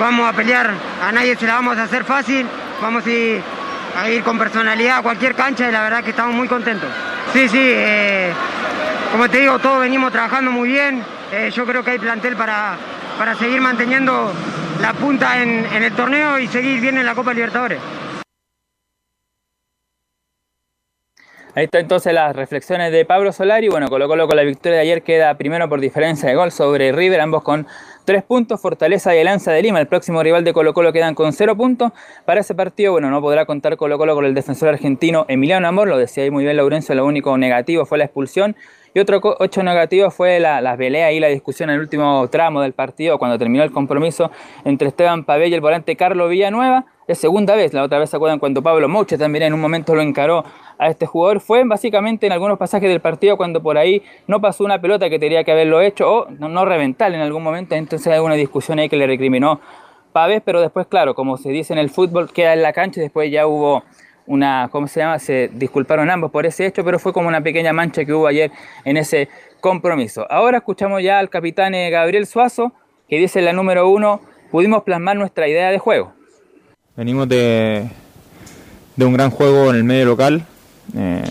Vamos a pelear, a nadie se la vamos a hacer fácil vamos a ir, con personalidad a cualquier cancha y la verdad que estamos muy contentos. Sí, sí, eh, como te digo, todos venimos trabajando muy bien. Eh, yo creo que hay plantel para, para seguir manteniendo la punta en, el torneo y seguir bien en la Copa Libertadores. Ahí está entonces las reflexiones de Pablo Solari. Bueno, Colo Colo con la victoria de ayer queda primero por diferencia de gol sobre River, ambos con tres puntos. Fortaleza y Lanza de Lima, el próximo rival de Colo Colo, quedan con cero puntos. Para ese partido, bueno, no podrá contar Colo Colo con el defensor argentino Emiliano Amor, lo decía ahí muy bien Laurencio, lo único negativo fue la expulsión. Y otro ocho negativo fue la, la pelea y la discusión en el último tramo del partido, cuando terminó el compromiso entre Esteban Pabell y el volante Carlos Villanueva. Es segunda vez, la otra vez se acuerdan cuando Pablo Mouche también en un momento lo encaró a este jugador. Fue básicamente en algunos pasajes del partido cuando por ahí no pasó una pelota que tenía que haberlo hecho o no, no reventar en algún momento. Entonces hay una discusión ahí que le recriminó Pavés, pero después, claro, como se dice en el fútbol, queda en la cancha y después ya hubo una, ¿cómo se llama? Se disculparon ambos por ese hecho, pero fue como una pequeña mancha que hubo ayer en ese compromiso. Ahora escuchamos ya al capitán eh, Gabriel Suazo, que dice en la número uno, pudimos plasmar nuestra idea de juego. Venimos de, un gran juego en el medio local, eh,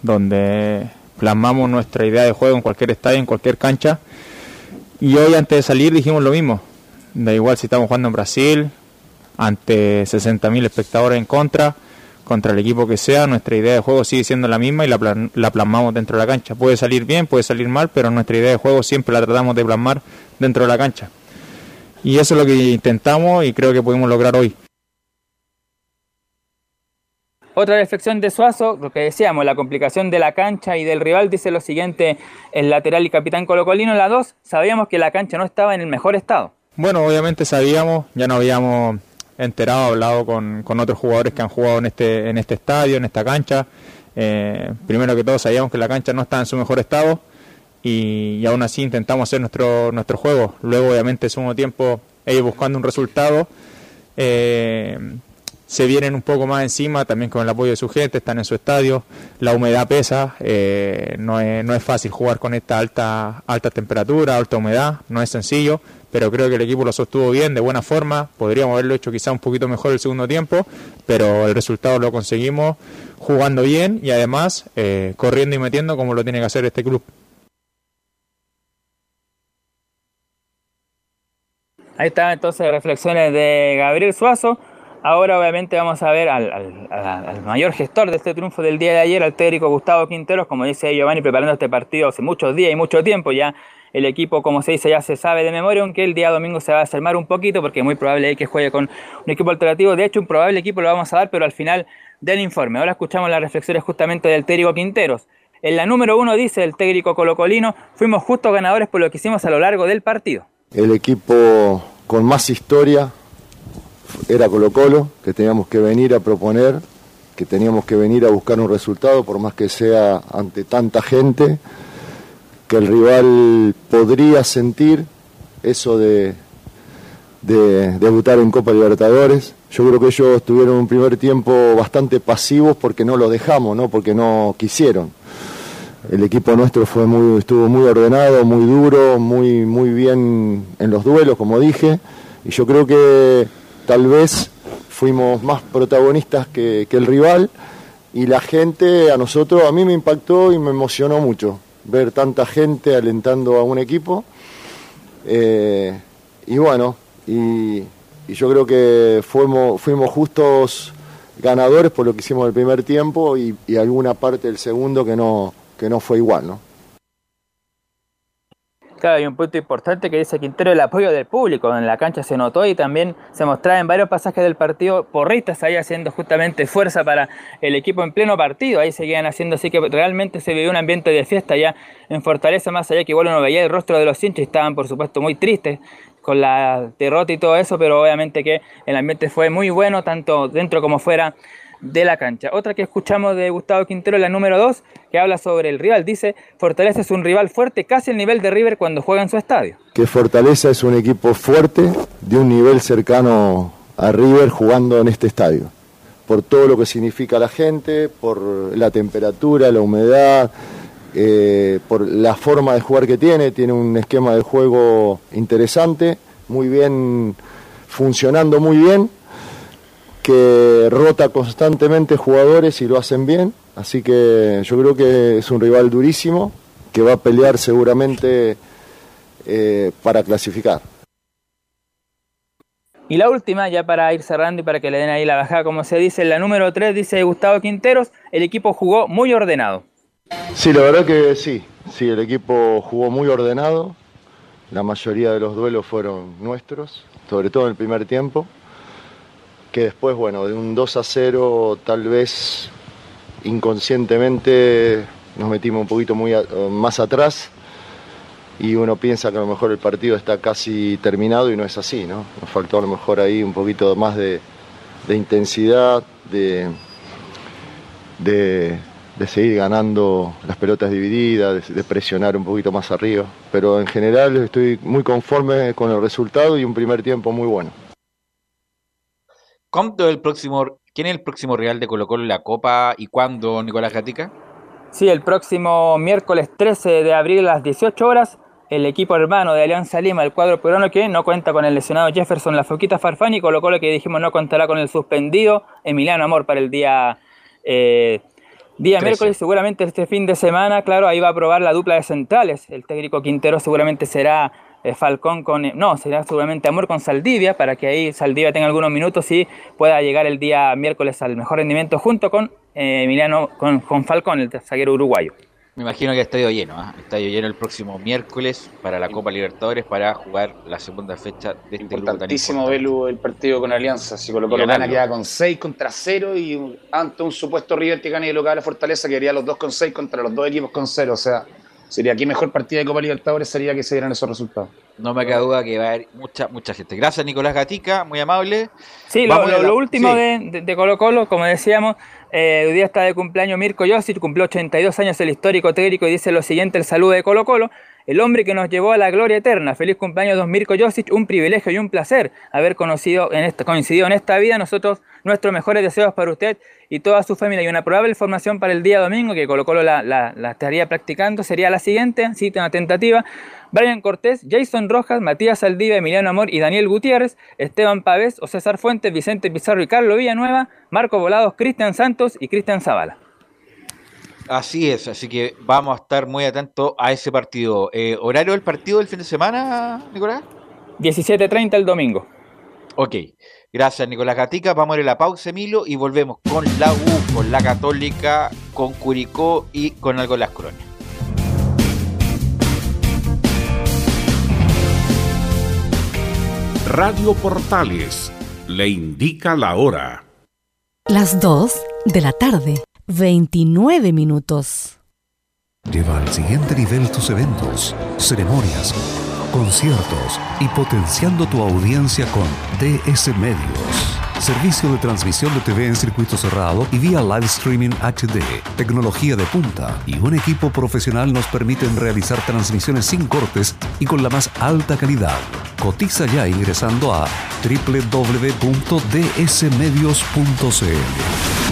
donde plasmamos nuestra idea de juego en cualquier estadio, en cualquier cancha. Y hoy antes de salir dijimos lo mismo. Da igual si estamos jugando en Brasil, ante 60.000 espectadores en contra, contra el equipo que sea, nuestra idea de juego sigue siendo la misma y la, la plasmamos dentro de la cancha. Puede salir bien, puede salir mal, pero nuestra idea de juego siempre la tratamos de plasmar dentro de la cancha. Y eso es lo que intentamos y creo que pudimos lograr hoy. Otra reflexión de Suazo, lo que decíamos, la complicación de la cancha y del rival, dice lo siguiente el lateral y capitán colocolino, la 2, sabíamos que la cancha no estaba en el mejor estado. Bueno, obviamente sabíamos, ya no habíamos enterado, hablado con, con otros jugadores que han jugado en este, en este estadio, en esta cancha. Eh, primero que todo sabíamos que la cancha no estaba en su mejor estado y, y aún así intentamos hacer nuestro, nuestro juego. Luego, obviamente, segundo tiempo, ellos buscando un resultado. Eh, se vienen un poco más encima, también con el apoyo de su gente, están en su estadio, la humedad pesa, eh, no, es, no es fácil jugar con esta alta, alta temperatura, alta humedad, no es sencillo, pero creo que el equipo lo sostuvo bien, de buena forma, podríamos haberlo hecho quizá un poquito mejor el segundo tiempo, pero el resultado lo conseguimos jugando bien y además eh, corriendo y metiendo como lo tiene que hacer este club. Ahí están entonces reflexiones de Gabriel Suazo. Ahora obviamente vamos a ver al, mayor gestor de este triunfo del día de ayer, al técnico Gustavo Quinteros, como dice Giovanni, preparando este partido hace muchos días y mucho tiempo ya. El equipo, como se dice, ya se sabe de memoria, aunque el día domingo se va a desarmar un poquito, porque es muy probable que juegue con un equipo alternativo. De hecho, un probable equipo lo vamos a dar, pero al final del informe. Ahora escuchamos las reflexiones justamente del técnico Quinteros. En la número uno dice el técnico colocolino, fuimos justos ganadores por lo que hicimos a lo largo del partido. El equipo con más historia, era Colo Colo, que teníamos que venir a proponer, que teníamos que venir a buscar un resultado, por más que sea ante tanta gente, que el rival podría sentir eso de, de debutar en Copa Libertadores. Yo creo que ellos tuvieron un primer tiempo bastante pasivos porque no lo dejamos, ¿no? porque no quisieron. El equipo nuestro fue muy, estuvo muy ordenado, muy duro, muy, muy bien en los duelos, como dije, y yo creo que tal vez fuimos más protagonistas que, que, el rival y la gente a nosotros, a mí me impactó y me emocionó mucho ver tanta gente alentando a un equipo. Eh, y bueno, y, y, yo creo que fuimos, fuimos justos ganadores por lo que hicimos el primer tiempo y, y alguna parte del segundo que no, que no fue igual, ¿no? Claro, hay un punto importante que dice Quintero, el apoyo del público en la cancha se notó y también se mostraba en varios pasajes del partido porristas ahí haciendo justamente fuerza para el equipo en pleno partido, ahí seguían haciendo así que realmente se vivió un ambiente de fiesta ya en Fortaleza, más allá que igual uno veía el rostro de los hinchas, estaban por supuesto muy tristes con la derrota y todo eso, pero obviamente que el ambiente fue muy bueno, tanto dentro como fuera de la cancha. Otra que escuchamos de Gustavo Quintero, la número 2, que habla sobre el rival. Dice, Fortaleza es un rival fuerte, casi el nivel de River cuando juega en su estadio. Que Fortaleza es un equipo fuerte, de un nivel cercano a River jugando en este estadio. Por todo lo que significa la gente, por la temperatura, la humedad, eh, por la forma de jugar que tiene. Tiene un esquema de juego interesante, muy bien, funcionando muy bien que rota constantemente jugadores y lo hacen bien, así que yo creo que es un rival durísimo, que va a pelear seguramente eh, para clasificar. Y la última, ya para ir cerrando y para que le den ahí la bajada, como se dice, la número 3 dice Gustavo Quinteros, el equipo jugó muy ordenado. Sí, la verdad que sí, sí, el equipo jugó muy ordenado, la mayoría de los duelos fueron nuestros, sobre todo en el primer tiempo, que después, bueno, de un 2 a 0 tal vez inconscientemente nos metimos un poquito muy a- más atrás y uno piensa que a lo mejor el partido está casi terminado y no es así, ¿no? Nos faltó a lo mejor ahí un poquito más de, intensidad, de, de, de seguir ganando las pelotas divididas, de, de presionar un poquito más arriba. Pero en general estoy muy conforme con el resultado y un primer tiempo muy bueno. ¿Cuándo el próximo, ¿Quién es el próximo rival de Colo Colo en la Copa y cuándo, Nicolás Gatica? Sí, el próximo miércoles 13 de abril a las 18 horas, el equipo hermano de Alianza Lima, el cuadro peruano que no cuenta con el lesionado Jefferson La Foquita Farfán y Colo Colo que dijimos no contará con el suspendido Emiliano Amor para el día, eh, día 13. miércoles, seguramente este fin de semana, claro, ahí va a probar la dupla de centrales. El técnico Quintero seguramente será eh, Falcón con, eh, no, será seguramente Amor con Saldivia para que ahí Saldivia tenga algunos minutos y pueda llegar el día miércoles al mejor rendimiento junto con eh, Emiliano, con, con Falcón, el zaguero uruguayo. Me imagino que estadio lleno, ¿ah? estadio lleno el próximo miércoles para la Copa Libertadores para jugar la segunda fecha de este Importantísimo. Velu, el partido con Alianza. Si Colo Colo gana, queda con 6 contra 0 y ante un supuesto River que gane de local a Fortaleza, quedaría los dos con 6 contra los dos equipos con 0. O sea, sería aquí mejor partido de Copa Libertadores sería que se dieran esos resultados. No me queda duda que va a haber mucha, mucha gente. Gracias, Nicolás Gatica, muy amable. Sí, lo, Vamos lo- la- lo último sí. de, de- de Colo Colo, como decíamos, eh, hoy día está de cumpleaños Mirko Josic, cumplió 82 años el histórico técnico y dice lo siguiente el saludo de Colo Colo. El hombre que nos llevó a la gloria eterna. Feliz cumpleaños, don Mirko Josic. Un privilegio y un placer haber conocido en esta, coincidido en esta vida. Nosotros, nuestros mejores deseos para usted y toda su familia. Y una probable formación para el día domingo que Colo la, la- estaría practicando sería la siguiente, cita una tentativa. Brian Cortés, Jason Rojas, Matías Saldivia, Emiliano Amor y Daniel Gutiérrez, Esteban Pavés, o César Fuentes, Vicente Pizarro y Carlos Villanueva, Marco Volados, Cristian Santos y Cristian Zavala. Así es, así que vamos a estar muy atentos a ese partido. Eh, ¿Horario del partido del fin de semana, Nicolás? 17.30 el domingo. Ok, gracias Nicolás Gatica. Vamos a ir a la pausa, Emilio, y volvemos con la U, con la Católica, con Curicó y con algo de las colonias. Radio Portales le indica la hora. Las 2 de la tarde, 29 minutos. Lleva al siguiente nivel tus eventos, ceremonias, conciertos y potenciando tu audiencia con DS Medios. Servicio de transmisión de TV en circuito cerrado y vía live streaming HD. Tecnología de punta y un equipo profesional nos permiten realizar transmisiones sin cortes y con la más alta calidad. Cotiza ya ingresando a www.dsmedios.cl.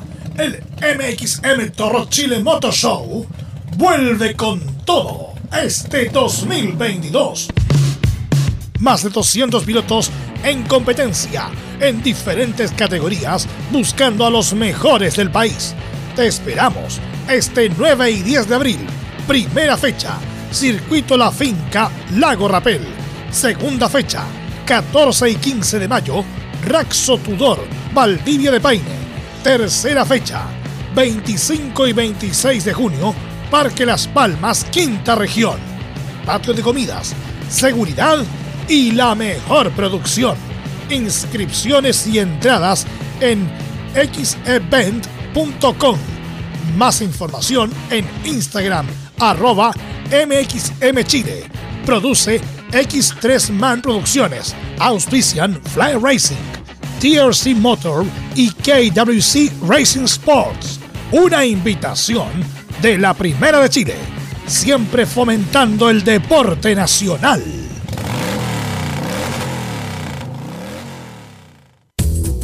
El MXM Toro Chile Motor Show vuelve con todo este 2022. Más de 200 pilotos en competencia en diferentes categorías buscando a los mejores del país. Te esperamos este 9 y 10 de abril. Primera fecha, Circuito La Finca, Lago Rapel. Segunda fecha, 14 y 15 de mayo, Raxo Tudor, Valdivia de Paine. Tercera fecha, 25 y 26 de junio, Parque Las Palmas, Quinta Región. Patio de comidas, seguridad y la mejor producción. Inscripciones y entradas en xevent.com. Más información en Instagram, arroba mxmchile. Produce X3 Man Producciones. Auspician Fly Racing, TRC Motor y KWC Racing Sports. Una invitación de la Primera de Chile, siempre fomentando el deporte nacional.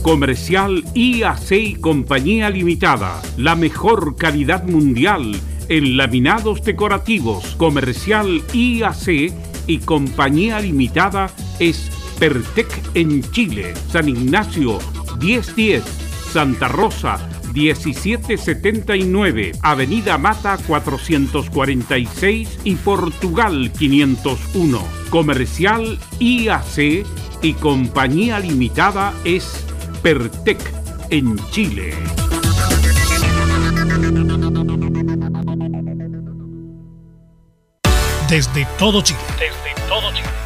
Comercial IAC y Compañía Limitada. La mejor calidad mundial en laminados decorativos. Comercial IAC y Compañía Limitada es Pertec en Chile. San Ignacio 1010. Santa Rosa 1779, Avenida Mata 446 y Portugal 501. Comercial IAC y Compañía Limitada es Pertec en Chile. Desde todo Chile. Desde todo Chile.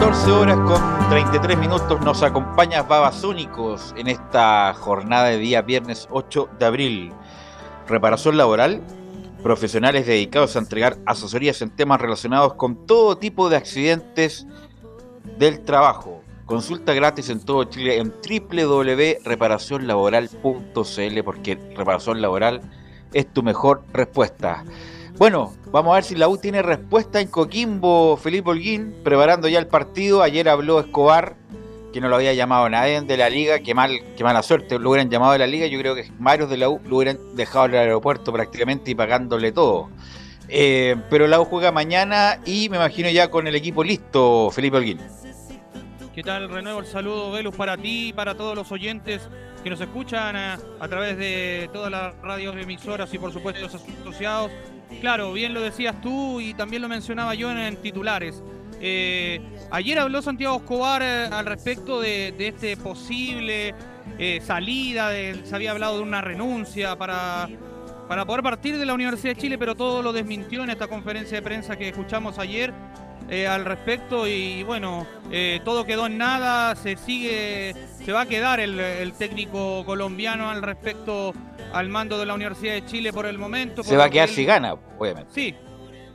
14 horas con 33 minutos nos acompaña Babasónicos en esta jornada de día viernes 8 de abril. Reparación laboral, profesionales dedicados a entregar asesorías en temas relacionados con todo tipo de accidentes del trabajo. Consulta gratis en todo Chile en www.reparacionlaboral.cl porque reparación laboral es tu mejor respuesta. Bueno, vamos a ver si la U tiene respuesta en Coquimbo, Felipe Holguín, preparando ya el partido. Ayer habló Escobar, que no lo había llamado nadie de la liga, qué mal, qué mala suerte, lo hubieran llamado de la liga, yo creo que varios de la U lo hubieran dejado en el aeropuerto prácticamente y pagándole todo. Eh, pero la U juega mañana y me imagino ya con el equipo listo, Felipe Holguín. ¿Qué tal? Renuevo el saludo, Velus, para ti y para todos los oyentes que nos escuchan a, a través de todas las radios emisoras y por supuesto los asociados. Claro, bien lo decías tú y también lo mencionaba yo en, titulares. Eh, ayer habló Santiago Escobar eh, al respecto de, este posible eh, salida, de- se había hablado de una renuncia para, para poder partir de la Universidad de Chile, pero todo lo desmintió en esta conferencia de prensa que escuchamos ayer al respecto y bueno, todo quedó en nada, se sigue, se va a quedar el, el técnico colombiano al respecto al mando de la Universidad de Chile por el momento. Se va a quedar él- si gana, obviamente. Sí,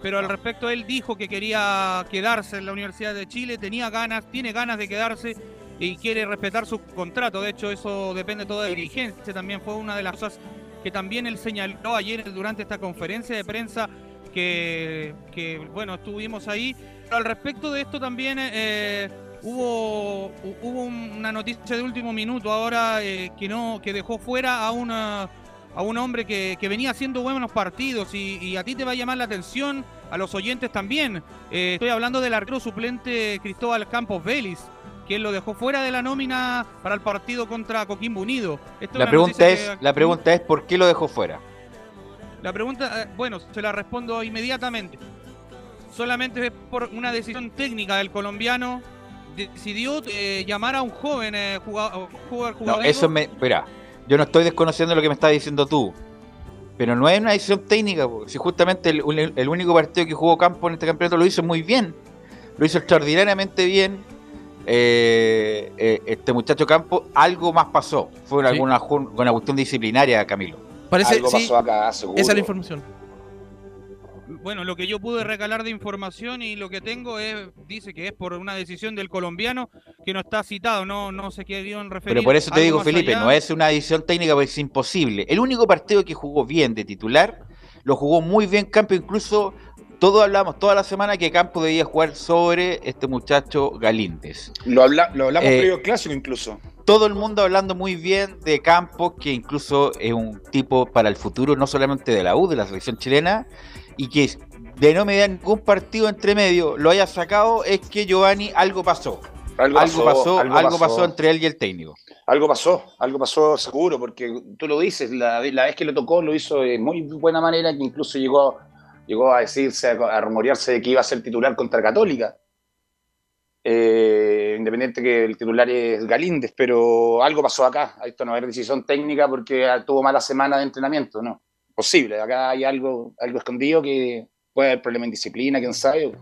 pero al respecto él dijo que quería quedarse en la Universidad de Chile, tenía ganas, tiene ganas de quedarse y quiere respetar su contrato. De hecho, eso depende todo de la dirigencia. También fue una de las cosas que también él señaló ayer durante esta conferencia de prensa que, que, bueno, estuvimos ahí. Pero al respecto de esto también eh, hubo, hu- hubo una noticia de último minuto ahora eh, que no que dejó fuera a una a un hombre que, que venía haciendo buenos partidos y, y a ti te va a llamar la atención, a los oyentes también. Eh, estoy hablando del arquero suplente Cristóbal Campos Vélez, él lo dejó fuera de la nómina para el partido contra Coquimbo Unido. La pregunta es, que- la pregunta es ¿por qué lo dejó fuera? la pregunta, eh, bueno, se la respondo inmediatamente. Solamente es por una decisión técnica del colombiano. Decidió eh, llamar a un joven eh, jugador, jugador, No, eso me. Espera, yo no estoy desconociendo lo que me estás diciendo tú. Pero no es una decisión técnica, porque si justamente el, el único partido que jugó Campo en este campeonato lo hizo muy bien. Lo hizo extraordinariamente bien. Eh, eh, este muchacho Campo, algo más pasó. Fue Sí. alguna, una cuestión disciplinaria, Camilo. Parece, Algo sí, pasó acá, seguro. esa es la información. Bueno, lo que yo pude recalar de información y lo que tengo es, dice que es por una decisión del colombiano que no está citado, no, no se en referir. Pero por eso te digo, Felipe, allá. no es una decisión técnica porque es imposible. El único partido que jugó bien de titular, lo jugó muy bien Campo, incluso todos hablamos toda la semana que Campo debía jugar sobre este muchacho Galíndez. Lo, habla- lo hablamos Eh, previo clásico incluso. Todo el mundo hablando muy bien de Campos, que incluso es un tipo para el futuro, no solamente de la U, de la selección chilena, y que de no mediar ningún partido entre medio lo haya sacado, es que Giovanni algo pasó. Algo Algo, pasó, pasó, algo algo pasó. pasó. entre él y el técnico. Algo pasó, algo pasó seguro, porque tú lo dices, la, la vez que lo tocó lo hizo de muy buena manera, que incluso llegó, llegó a decirse, a, a rumorearse de que iba a ser titular contra Católica. Eh, independiente que el titular es Galíndez, pero algo pasó acá. Esto no es decisión técnica porque tuvo mala semana de entrenamiento, no. Posible, acá hay algo, algo escondido que puede haber problema en disciplina, quién sabe.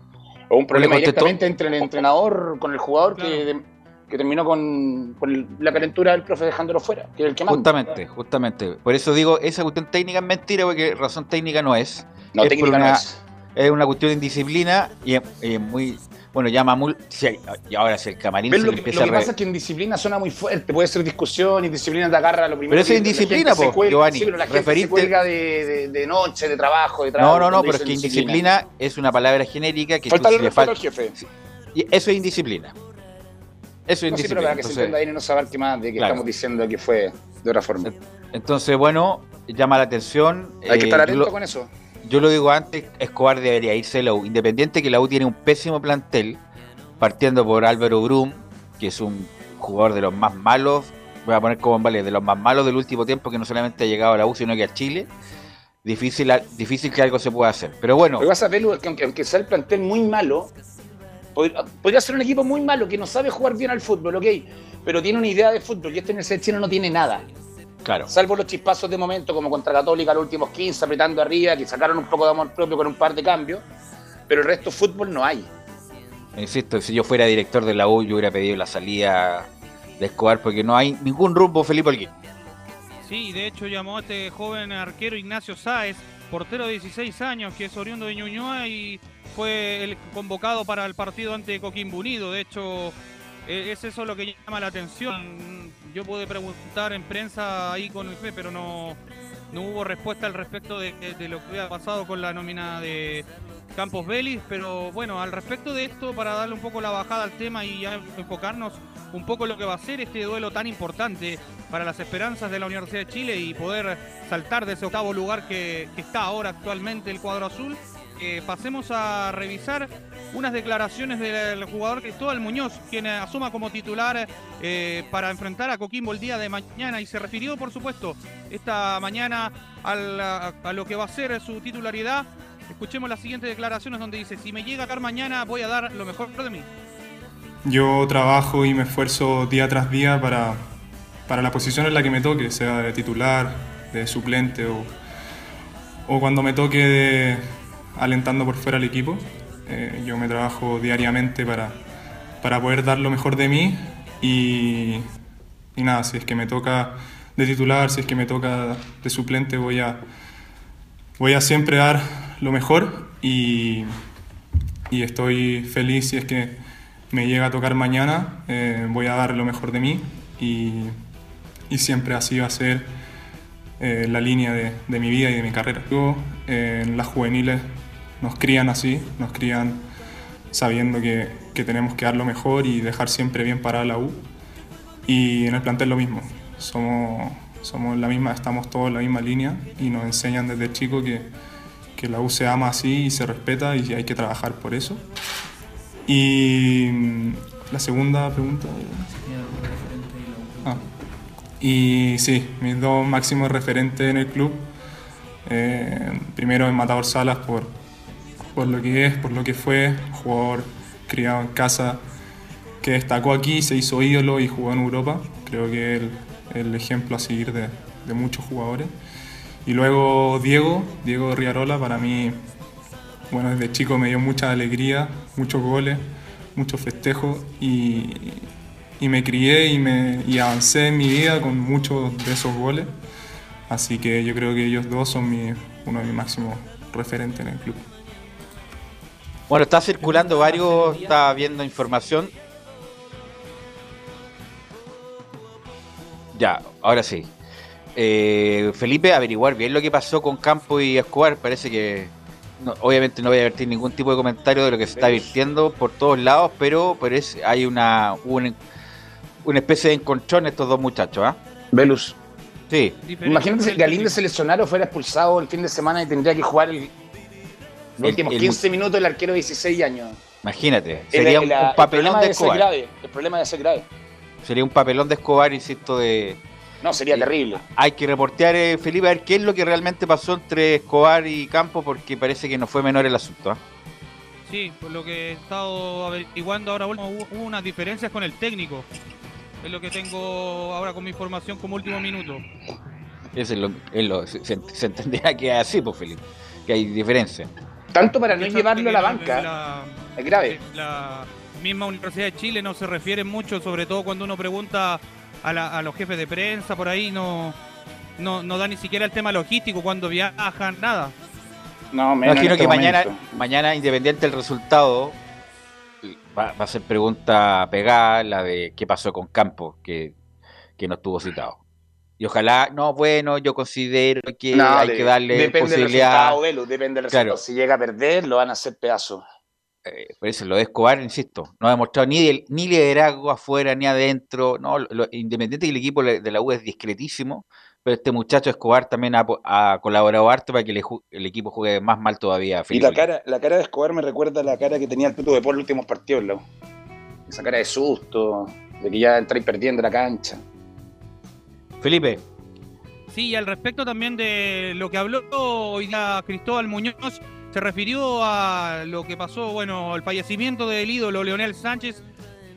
O un problema directamente entre el entrenador con el jugador que, que terminó con, con la calentura del profe dejándolo fuera, que es el que manda. Justamente, justamente. Por eso digo, esa cuestión técnica es mentira, porque razón técnica no es. No, es técnica por no una, es. es una cuestión de indisciplina y es, y es muy. Bueno, llama muy. si hay- y ahora si el camarín se lo que, empieza lo a que re- pasa es que en disciplina suena muy fuerte, puede ser discusión y disciplina te agarra lo primero. Pero eso que es indisciplina, se po, cuelga- Giovanni. Sí, pero la gente se cuelga de, de- de noche, de trabajo, de trabajo. No, no, no, pero es que indisciplina es una palabra genérica que Falta tú, el si le respeto al jefe. Y eso es indisciplina. Eso es No, sí, pero indisciplina. para que se entonces- entienda ahí no se abarque más de que Claro. estamos diciendo que fue de otra forma. Entonces, bueno, llama la atención. Hay que eh, estar yo atento lo- con eso. Yo lo digo antes, Escobar debería irse a la U. Independiente que la U tiene un pésimo plantel, partiendo por Álvaro Brum, que es un jugador de los más malos, voy a poner como en vale, de los más malos del último tiempo, que no solamente ha llegado a la U, sino que a Chile. Difícil, difícil que algo se pueda hacer. Pero bueno, que pasa, Pelu, es que aunque, sea el plantel muy malo, podría, podría ser un equipo muy malo que no sabe jugar bien al fútbol, ok, pero tiene una idea de fútbol y este en el chino no tiene nada. Claro. Salvo los chispazos de momento, como contra Católica los últimos 15, apretando arriba, que sacaron un poco de amor propio con un par de cambios, pero el resto fútbol no hay. Insisto, si yo fuera director de la U, yo hubiera pedido la salida de Escobar, porque no hay ningún rumbo Felipe Holguín. Sí, de hecho llamó a este joven arquero Ignacio Sáez, portero de 16 años, que es oriundo de Ñuñoa y fue el convocado para el partido ante Coquimbo Unido. De hecho, eh, es eso lo que llama la atención. Yo pude preguntar en prensa ahí con el FE, pero no, no hubo respuesta al respecto de, lo que había pasado con la nómina de Campos Vélez. Pero bueno, al respecto de esto, para darle un poco la bajada al tema y ya enfocarnos un poco en lo que va a ser este duelo tan importante para las esperanzas de la Universidad de Chile y poder saltar de ese octavo lugar que está ahora actualmente el cuadro azul. Eh, pasemos a revisar unas declaraciones del jugador Cristóbal Muñoz, quien asuma como titular eh, para enfrentar a Coquimbo el día de mañana y se refirió, por supuesto, esta mañana a, a lo que va a ser su titularidad. Escuchemos las siguientes declaraciones donde dice, si me llega acá mañana voy a dar lo mejor de mí. Yo trabajo y me esfuerzo día tras día para, para la posición en la que me toque, sea de titular, de suplente o, o cuando me toque de alentando por fuera al equipo. Eh, yo me trabajo diariamente para, para poder dar lo mejor de mí y, y nada, si es que me toca de titular, si es que me toca de suplente, voy a, voy a siempre dar lo mejor y, y estoy feliz si es que me llega a tocar mañana, eh, voy a dar lo mejor de mí y, y siempre así va a ser eh, la línea de, de mi vida y de mi carrera. Yo, eh, en las juveniles nos crían así, nos crían sabiendo que, que tenemos que dar lo mejor y dejar siempre bien parada la U. Y en el plantel lo mismo, somos, somos la misma, estamos todos en la misma línea y nos enseñan desde chico que, que la U se ama así y se respeta y hay que trabajar por eso. Y mm, la segunda pregunta. Ah. Y sí, mis dos máximos referentes en el club. eh, primero en Matador Salas por, por lo que es, por lo que fue, jugador criado en casa, que destacó aquí, se hizo ídolo y jugó en Europa. Creo que es el, el ejemplo a seguir de, de muchos jugadores. Y luego Diego, Diego Riarola, para mí bueno, desde chico me dio mucha alegría, muchos goles, muchos festejos y, y me crié y, me, y avancé en mi vida con muchos de esos goles. Así que yo creo que ellos dos son mi, uno de mis máximos referentes en el club. Bueno, está circulando varios, está viendo información. Ya, ahora sí. Eh, Felipe, averiguar bien lo que pasó con Campo y Escobar. Parece que no, obviamente no voy a vertir ningún tipo de comentario de lo que se está virtiendo por todos lados, pero, pero es, hay una, una, una especie de encontrón estos dos muchachos, ¿ah? Velus. Sí. Imagínate si Galíndez se lesionara o fuera expulsado el fin de semana y tendría que jugar el- los El- últimos el- 15 minutos el arquero de 16 años. Imagínate, sería un, el- un el papelón de Escobar. grave, el problema debe ser grave. Sería un papelón de Escobar, insisto, de... No, sería terrible. Hay que reportear, eh, Felipe, a ver qué es lo que realmente pasó entre Escobar y Campos, porque parece que no fue menor el asunto. ¿ah? Sí, por lo que he estado averiguando ahora último, hubo hubo unas diferencias con el técnico. Es lo que tengo ahora con mi información como último minuto. Ese es lo, es lo- se, se- se entenderá que es así, pues, Felipe. Que hay diferencia. Tanto para no llevarlo a la que banca. la- Es grave. La misma Universidad de Chile no se refiere mucho, sobre todo cuando uno pregunta a, la- a los jefes de prensa por ahí, no, no, no da ni siquiera el tema logístico, cuando viajan, nada. No, Me imagino en este que mañana, mañana, independiente del resultado, va, va a ser pregunta pegada la de qué pasó con Campos, que, que no estuvo citado. Y ojalá, no, bueno, yo considero que No, hay de- que darle depende del posibilidad. resultado, Velu, depende del resultado. Claro. Si llega a perder, lo van a hacer pedazos. Eh, por eso lo de Escobar, insisto, no ha demostrado ni, del- ni liderazgo afuera ni adentro. No, lo- lo- independiente que el equipo de la U es discretísimo, pero este muchacho Escobar también ha, colaborado harto para que le el equipo juegue más mal todavía. Y la cara, la cara de Escobar me recuerda a la cara que tenía el Tuto de por los últimos partidos. Esa cara de susto, de que ya entráis perdiendo la cancha. Felipe. Sí, y al respecto también de lo que habló hoy día Cristóbal Muñoz, se refirió a lo que pasó, bueno, el fallecimiento del ídolo Leonel Sánchez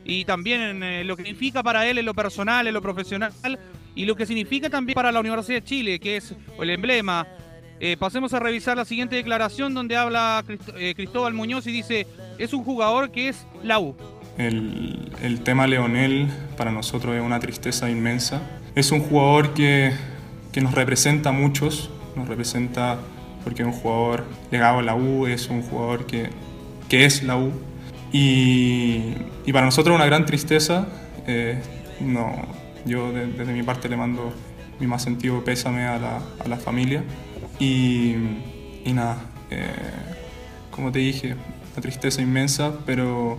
y también eh, lo que significa para él en lo personal, en lo profesional y lo que significa también para la Universidad de Chile, que es el emblema. Eh, pasemos a revisar la siguiente declaración donde habla Crist- eh, Cristóbal Muñoz y dice, es un jugador que es la U. El, el tema Leonel para nosotros es una tristeza inmensa. Es un jugador que, que nos representa a muchos, nos representa porque es un jugador legado a la U, es un jugador que, que es la U. Y, y para nosotros una gran tristeza. eh, no, yo de- desde mi parte le mando mi más sentido pésame a la, a la familia. Y, y nada, eh, como te dije, una tristeza inmensa, pero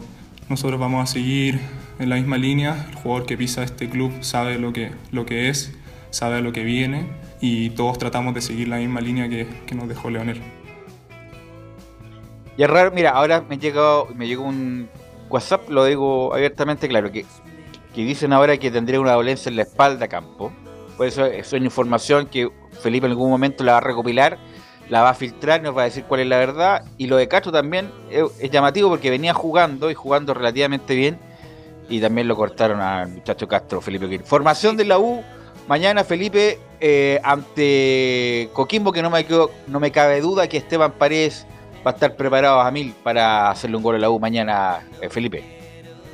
nosotros vamos a seguir en la misma línea. El jugador que pisa este club sabe lo que, lo que es, sabe lo que viene y todos tratamos de seguir la misma línea que, que nos dejó Leonel. Y es raro, mira, ahora me llegó, me llegó un WhatsApp, lo digo abiertamente, claro, que, que dicen ahora que tendría una dolencia en la espalda Campo. Por eso eso es información que Felipe en algún momento la va a recopilar, la va a filtrar, nos va a decir cuál es la verdad. Y lo de Castro también es llamativo porque venía jugando y jugando relativamente bien. Y también lo cortaron al muchacho Castro, Felipe Quir. Formación de la U, mañana Felipe, eh, ante Coquimbo, que no me, cabe duda que Esteban Paredes va a estar preparado a mil para hacerle un gol a la U mañana, eh, Felipe.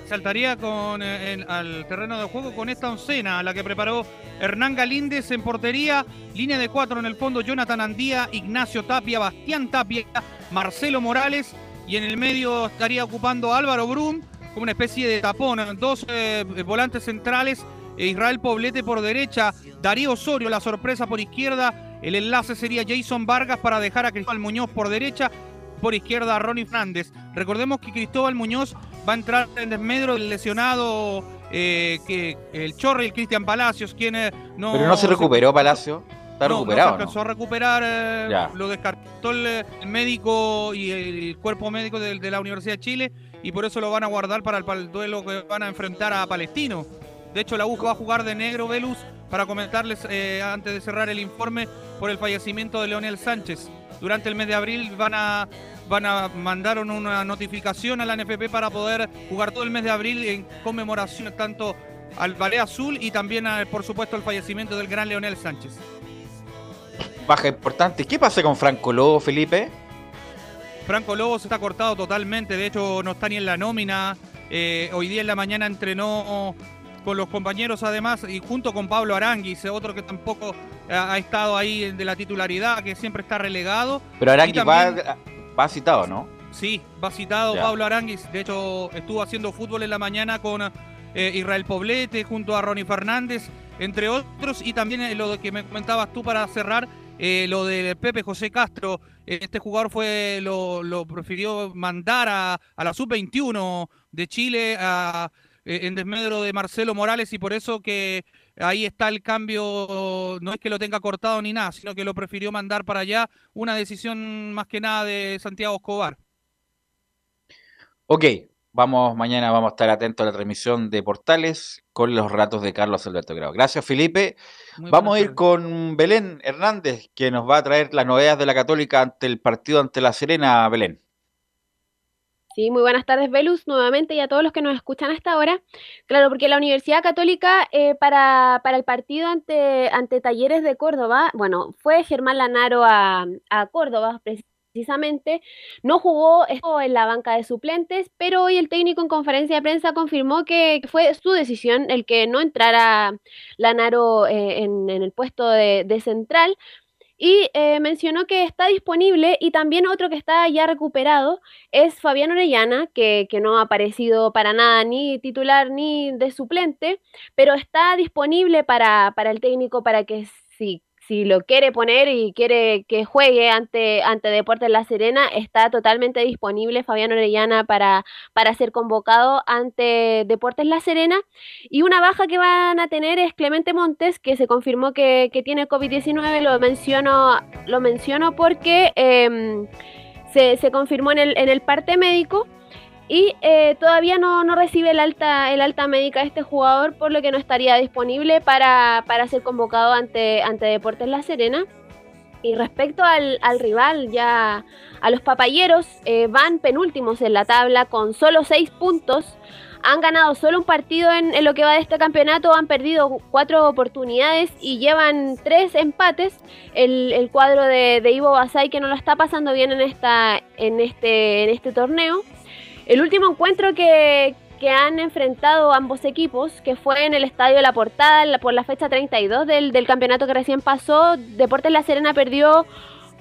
Saltaría con, eh, al terreno de juego con esta oncena, la que preparó Hernán Galíndez en portería, línea de cuatro en el fondo, Jonathan Andía, Ignacio Tapia, Bastián Tapia, Marcelo Morales, y en el medio estaría ocupando Álvaro Brum como una especie de tapón, dos eh, volantes centrales, e Israel Poblete por derecha, Darío Osorio, la sorpresa por izquierda, el enlace sería Jason Vargas para dejar a Cristóbal Muñoz por derecha, por izquierda a Ronnie Fernández. Recordemos que Cristóbal Muñoz va a entrar en desmedro del lesionado eh, que el Chorri el Cristian Palacios, quien eh, no... Pero no se recuperó Palacio, está no, recuperado. No se ¿no? alcanzó a recuperar, eh, lo descartó el, el médico y el cuerpo médico de, de la Universidad de Chile y por eso lo van a guardar para el, duelo que van a enfrentar a Palestino. De hecho, la U va a jugar de negro Velus para comentarles eh, antes de cerrar el informe por el fallecimiento de Leonel Sánchez. Durante el mes de abril van a, van a mandar una notificación a la NFP para poder jugar todo el mes de abril en conmemoración tanto al Ballet Azul y también, a, por supuesto, el fallecimiento del gran Leonel Sánchez. Baja importante. ¿Qué pasa con Franco Lobo, Felipe? Franco Lobo se está cortado totalmente, de hecho no está ni en la nómina. Eh, hoy día en la mañana entrenó con los compañeros además y junto con Pablo Aranguis, otro que tampoco ha, ha estado ahí de la titularidad, que siempre está relegado. Pero Y Arangui también- va, va citado, ¿no? Sí, va citado Ya. Pablo Aranguis. De hecho, estuvo haciendo fútbol en la mañana con eh, Israel Poblete, junto a Ronnie Fernández, entre otros. Y también eh, lo que me comentabas tú para cerrar, eh, lo de Pepe José Castro. Este jugador fue lo, lo prefirió mandar a, a la sub-21 de Chile a- eh, en desmedro de Marcelo Morales y por eso que ahí está el cambio, no es que lo tenga cortado ni nada, sino que lo prefirió mandar para allá, una decisión más que nada de Santiago Escobar. Ok, vamos, mañana vamos a estar atentos a la transmisión de Portales con los ratos de Carlos Alberto Grau. Gracias, Felipe. Muy vamos a ir con Belén Hernández, que nos va a traer las novedades de la Católica ante el partido ante la Serena, Belén. Sí, muy buenas tardes, Velus, nuevamente y a todos los que nos escuchan hasta ahora. Claro, porque la Universidad Católica eh, para, para, el partido ante, ante Talleres de Córdoba, bueno, fue Germán Lanaro a, a Córdoba precisamente, no jugó en la banca de suplentes, pero hoy el técnico en conferencia de prensa confirmó que fue su decisión el que no entrara Lanaro eh, en, el puesto de, central. Y eh, mencionó que está disponible y también otro que está ya recuperado es Fabián Orellana, que, que, no ha aparecido para nada ni titular ni de suplente, pero está disponible para, para el técnico para que si si lo quiere poner y quiere que juegue ante, ante Deportes La Serena, está totalmente disponible Fabián Orellana para, para ser convocado ante Deportes La Serena. Y una baja que van a tener es Clemente Montes, que se confirmó que, que tiene COVID-19, lo menciono, lo menciono porque eh, se, se, confirmó en el, en el parte médico y eh, todavía no, no, recibe el alta, el alta médica este jugador, por lo que no estaría disponible para, para ser convocado ante, ante Deportes La Serena. Y respecto al, al rival, ya a los papayeros eh, van penúltimos en la tabla con solo seis puntos. Han ganado solo un partido en, en, lo que va de este campeonato, han perdido cuatro oportunidades y llevan tres empates. El, el cuadro de, de, Ivo Basay que no lo está pasando bien en, esta, en, este, en este torneo. El último encuentro que, han enfrentado ambos equipos, que fue en el Estadio La Portada por la fecha 32 del, del campeonato que recién pasó, Deportes La Serena perdió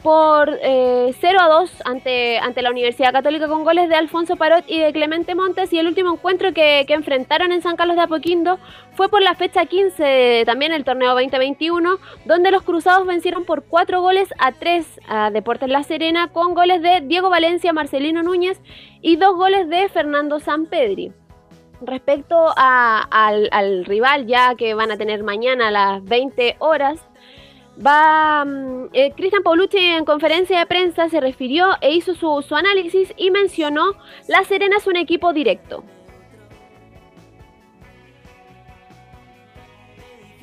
por eh, 0 a 2 ante, ante la Universidad Católica con goles de Alfonso Parot y de Clemente Montes y el último encuentro que, que enfrentaron en San Carlos de Apoquindo fue por la fecha 15 de, también el torneo 2021 donde los cruzados vencieron por 4 goles a 3 a Deportes La Serena con goles de Diego Valencia, Marcelino Núñez y 2 goles de Fernando Sampedri. Respecto a, al, al rival ya que van a tener mañana a las 20 horas, Va, eh, Cristian Paulucci en conferencia de prensa se refirió e hizo su, análisis y mencionó La Serena es un equipo directo.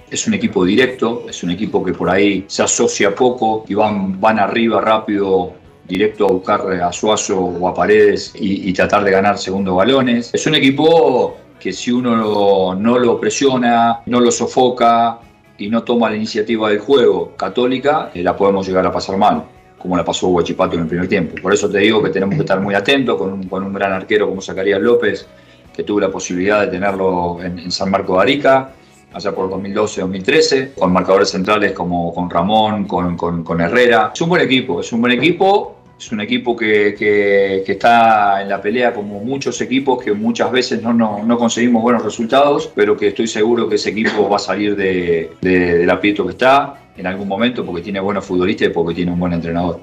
Es un equipo directo, es un equipo que por ahí se asocia poco y van, van arriba rápido directo a buscar a Suazo o a Paredes y, y tratar de ganar segundos balones. Es un equipo que si uno no lo presiona, no lo sofoca, y no toma la iniciativa del juego católica, eh, la podemos llegar a pasar mal, como la pasó Huachipato en el primer tiempo. Por eso te digo que tenemos que estar muy atentos con un, gran arquero como Zacarías López, que tuve la posibilidad de tenerlo en, en San Marco de Arica, allá por 2012-2013, con marcadores centrales como con Ramón, con, con, con Herrera. Es un buen equipo, es un buen equipo es un equipo que, que, está en la pelea como muchos equipos que muchas veces no, no, no, conseguimos buenos resultados, pero que estoy seguro que ese equipo va a salir de, de, del aprieto que está en algún momento porque tiene buenos futbolistas y porque tiene un buen entrenador.